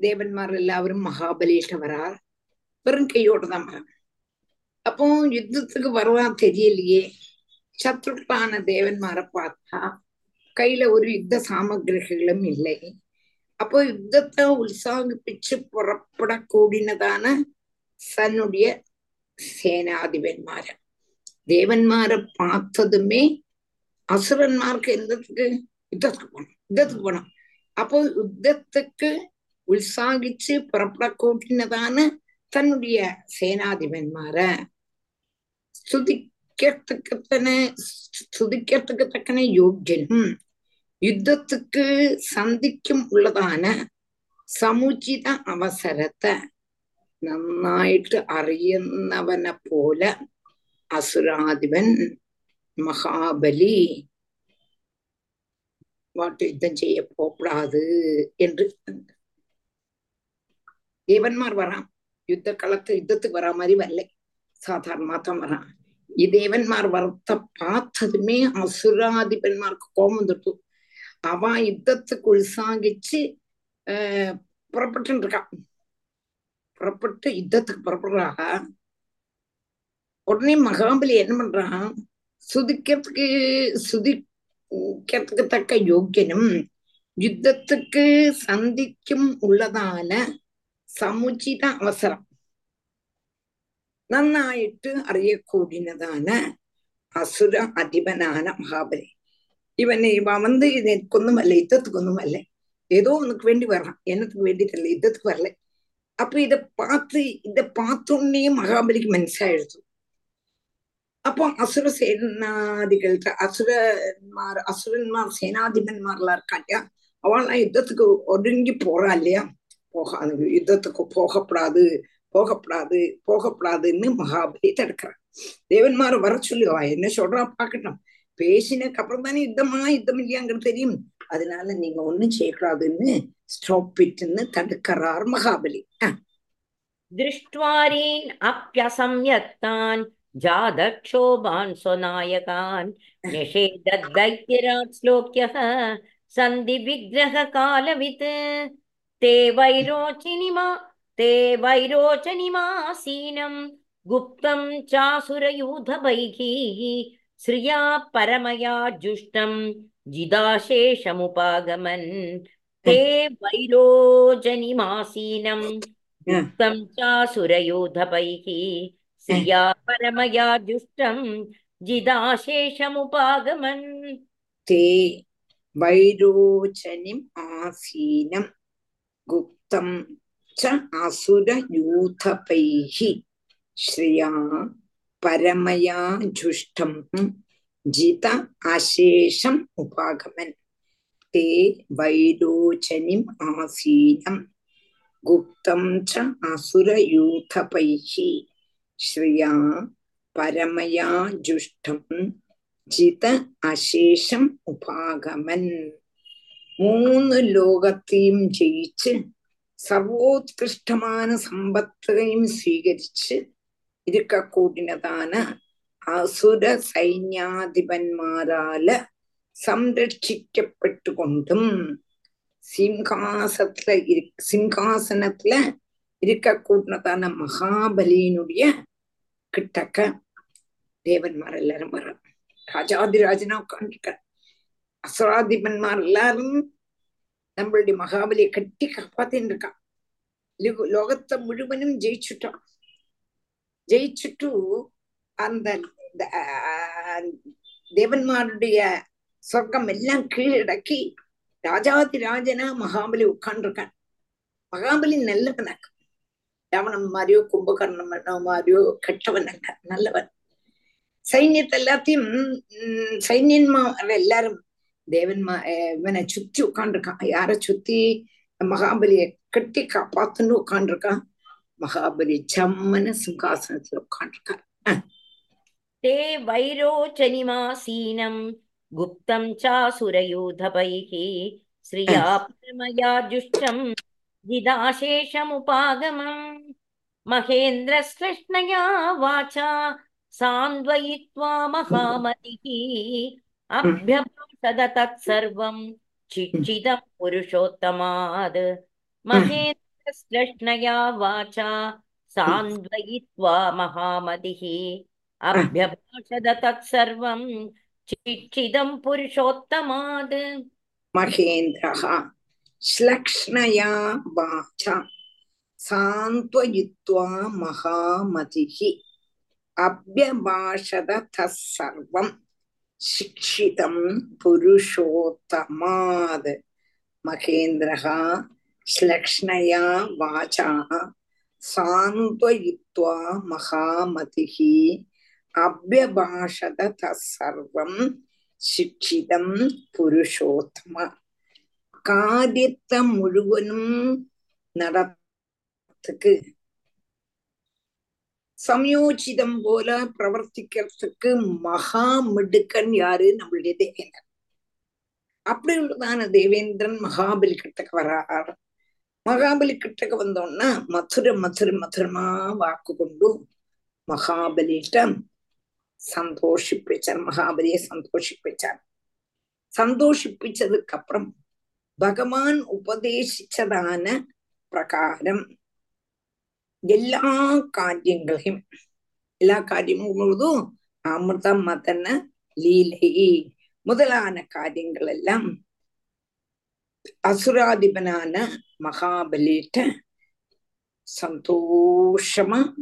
தேவன்மார் எல்லாவரும் மகாபலியிட்ட வரார் வெறும் கையோடு தான் வராங்க அப்போ யுத்தத்துக்கு வருவான் தெரியலையே. சத்ருக்களான தேவன்மாரை பார்த்தா கையில ஒரு யுத்த சாமகிரிகளும் இல்லை. அப்போ யுத்தத்தை உற்சாகிப்பிச்சு புறப்படக்கூடினதான தன்னுடைய சேனாதிபன்மார. தேவன்மாரை பார்த்ததுமே அசுரன்மார்க்கு எந்தத்துக்கு யுத்தத்துக்கு போனோம் யுத்தத்துக்கு போனோம். அப்போ யுத்தத்துக்கு உற்சாகிச்சு புறப்படக்கூடினதான தன்னுடைய சேனாதிபன்மார ஸ்துதிக்கிறதுக்குத்தன ஸ்துதிக்கிறதுக்கு தக்கன யோக்கியனும் யுத்தத்துக்கு சந்திக்கும் உள்ளதான സമുചിത അവസരത്തെ നന്നായിട്ട് അറിയുന്നവനെ പോലെ അസുരാധിപൻ മഹാബലി வாட்டு யுத்தம் செய்ய போகக்கூடாது என்று தேவன்மார் வரான் யுத்த களத்து யுத்தத்துக்கு சாதாரணமாக வரான் தேவன்மார் வரத்த பார்த்ததுமே அசுராதிபன்மார்க்கு கோபம் வந்துட்டு அவ யுத்தத்துக்கு உற்சாகிச்சு புறப்பட்டு இருக்கா. புறப்பட்டு யுத்தத்துக்கு புறப்படுறாக உடனே மகாபலி என்ன பண்றான் சுதிக்கிறதுக்கு சுதிக்கிறதுக்கு தக்க யோக்கியனும் யுத்தத்துக்கு சந்திக்கும் உள்ளதால சமுச்சித அவசரம். നന്നായിട്ട് അറിയക്കൂടിനതാണ് അസുര അധിപനാന മഹാബലി. ഇവനെ ഇവൻ വന്ന് എനിക്കൊന്നുമല്ല യുദ്ധത്തിക്കൊന്നുമല്ല ஏதோ உனக்கு வேண்டி வர்றான் என்னத்துக்கு வேண்டி தெரியல யுத்தத்துக்கு வரல அப்ப இத பார்த்து இத பார்த்தோன்னே மகாபலிக்கு மனசாயிடுது அப்போ அசுர சேனாதிகள்கிட்ட அசுரன்மார் அசுரன்மார் சேனாதிபன்மார்லாம் இருக்காட்டியா அவள்லாம் யுத்தத்துக்கு ஒடுங்கி போறா இல்லையா போக யுத்தத்துக்கு போகப்படாது போகப்படாது போகப்படாதுன்னு மகாபலி தடுக்கிறான் தேவன்மார வர சொல்லுவா என்ன சொல்றா பாக்கட்டும் பேசினக்கு அப்புறம் தானே யுத்தமா யுத்தம் இல்லையாங்கிறது தெரியும். அதனால நீங்க ஒண்ணும் செய்யக்கூடாதுன்னு ஸ்டாப் இட்னு தடுக்கிறார் மகாபலி. திருஷ்டுவாரீன் அப்பியசம்யத்தான் ஜாதக்ஷோபான் சுநாயகான். நிஷேதத்தைத்தியராட் ஸ்லோக்கிய சந்தி விக்கிரக காலவித் தே வைரோச்சினிமா ते वैरोचनिमासीनं गुप्तं चासुरयूथभैः श्रिया परमया जुष्टं जिदाशेषमुपागमन् ते वैरोचनिमासीनं गुप्तं चासुरयोधपैः श्रिया परमया जुष्टं जिदाशेषमुपागमन् ते वैरोचनिम् आसीनं गुप्तं ச்ச அசுர யூதபைஹி ஸ்ரீயா பரமயா ஜுஷ்டம் ஜித அசேஷம் உபாகமன் தே வைரோச்சனிம் ஆசீனம் குப்தம் ச அசுரயூதபைஹி ஸ்ரீயா பரமயா ஜுஷ்டம் ஜித அசேஷം ഉപാഗമൻ. മൂന്ന് ലോകത്തെയും ജയിച്ച് സർവോത്കൃഷ്ടമാണ് സമ്പത്തെയും സ്വീകരിച്ച് ഇരുക്കൂടിനതാണ് അസുര സൈന്യാധിപന്മാരാല് സംരക്ഷിക്കപ്പെട്ടുകൊണ്ടും சிம்ஹாசத்துல இரு சிம்ஹாசனத்துல இருக்க கூட்டினதான மகாபலியினுடைய கிட்டக்க தேவன்மார் எல்லாரும் வர்றான் ராஜாதிராஜனா உட்காந்துருக்க அசுராதிபன்மார் எல்லாரும் நம்மளுடைய மகாபலியை கட்டி காப்பாத்தின்னு இருக்கான் லோகத்தை முழுவதும் ஜெயிச்சுட்டான். ஜெயிச்சுட்டு அந்த தேவன்மாருடைய சொர்க்கம் எல்லாம் கீழடக்கி ராஜாதி ராஜனா மகாபலி உட்காண்டிருக்கான் மகாபலி நல்லவனாக்கு ராவணம் மாதிரியோ கும்பகர்ணம் மாதிரியோ கெட்டவன் அல்ல நல்லவன். சைன்யத்தை எல்லாத்தையும் சைன்யன்மா எல்லாரும் தேவன்மா அஹ் இவனை சுத்தி உட்காந்துருக்கான் யார சுத்தி மகாபலியை கட்டி காப்பாத்துன்னு உட்காந்துருக்கான் மகாபலி ஜம்மன சிங்காசனத்துல உட்காந்துருக்கான் ते वैरोचनिमासीनं गुप्तं चासुरयूथपैः श्रिया परमया जुष्टं जिदाशेषमुपागमम् महेन्द्रश्लष्णया वाचा सान्द्वयित्वा महामतिः तद तत्सर्वं चिक्षिदं पुरुषोत्तमात् महेन्द्रश्लष्णया वाचा सान्द्वयित्वा महामतिः अभ्यभाषद तत्सर्वं चिक्षिदं पुरुषोत्तमात् महेन्द्रः श्लक्ष्णया वाचा सान्त्वयित्वा महामतिः अभ्यभाषद तत्सर्वम् சிக்ஷிதம் புருஷோத்தமாத் மகேந்திரகா ஸ்லக்ஷ்ணயா வாச்சா சாந்த்வயித்வா மகாமதிஹி அபியபாஷத தர்வம் சிக்ஷிதம் புருஷோத்தம காரியத்தை முழுவதும் நடத்துக்கு சமயோசிதம் போல பிரவர்த்திக்கிறதுக்கு மகா மிடுக்கன் யாரு? நம்மளுடைய தேவேந்திரன். அப்படி உள்ளதான தேவேந்திரன் மகாபலி கிட்டக்கு வரார் மகாபலி கிட்டக்கு வந்தோன்னா மதுரை மதுரை மதுரமா வாக்கு கொண்டு மகாபலிட்ட சந்தோஷிப்பிச்சார். மகாபலியை சந்தோஷிப்பிச்சார். சந்தோஷிப்பிச்சதுக்கு அப்புறம் பகவான் உபதேசிச்சதான பிரகாரம் எல்லா காரியங்களையும் எல்லா காரியமும் முழுதும் அமிர்தம் மதன லீலை முதலான காரியங்கள் எல்லாம் அசுராதிபனான மகாபலிட்ட சந்தோஷமா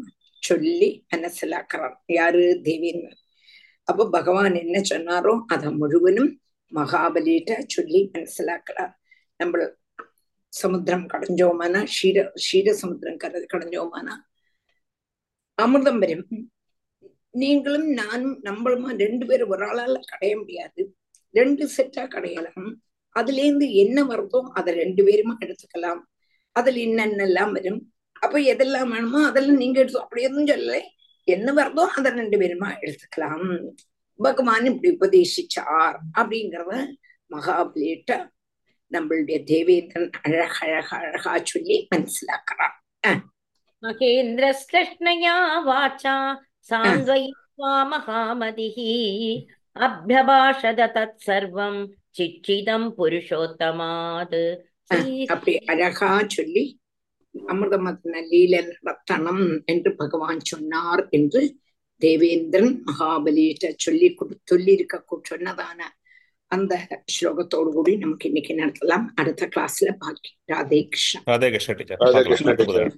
சொல்லி மனசிலாக்குறார். யாரு? தேவின்னு. அப்ப பகவான் என்ன சொன்னாரோ அதை முழுவதும் மகாபலிட்ட சொல்லி மனசிலாக்குறார். நம்ம சமுத்திரம் கடைஞ்சோமானா ஷீர ஷீர சமுத்திரம் கர கடைஞ்சோமானா அமிர்தம் வரும் நீங்களும் நானும் நம்மளுமா ரெண்டு பேரும் ஒரு ஆளால கடைய முடியாது ரெண்டு செட்டா கடையலாம் அதுல இருந்து என்ன வருதோ அதை ரெண்டு பேருமா எடுத்துக்கலாம் அதுல என்னென்னலாம் வரும் அப்ப எதெல்லாம் வேணுமோ அதெல்லாம் நீங்க எடுத்து அப்படி எதுவும் சொல்லல என்ன வருதோ அதை ரெண்டு பேருமா எடுத்துக்கலாம் பகவான் இப்படி உபதேசிச்சார் அப்படிங்கிறத மகாபலிட்ட நம்மளுடைய தேவேந்திரன் அழகழக அழகா சொல்லி மனசிலாக்கிறான். மகேந்திரஸ்லஷ்ணயா வாச்சா சாந்த்வயித்வா மகாமதிஹி. அப்யபாஷத தத் சர்வம் சிச்சிதம் புருஷோத்தமாது. அப்படி அழகா சொல்லி அமிர்தமதன லீலன் ரத்தனம் என்று பகவான் சொன்னார் என்று தேவேந்திரன் மகாபலியிட்ட சொல்லி சொல்லி இருக்க சொன்னதான அந்த ஸ்லோகத்தோடு கூடி நமக்கு இன்னைக்கு நடத்தலாம் அடுத்த கிளாஸ்ல பாக்கி ராதே கிருஷ்ணா ராதே கிருஷ்ண டீச்சர்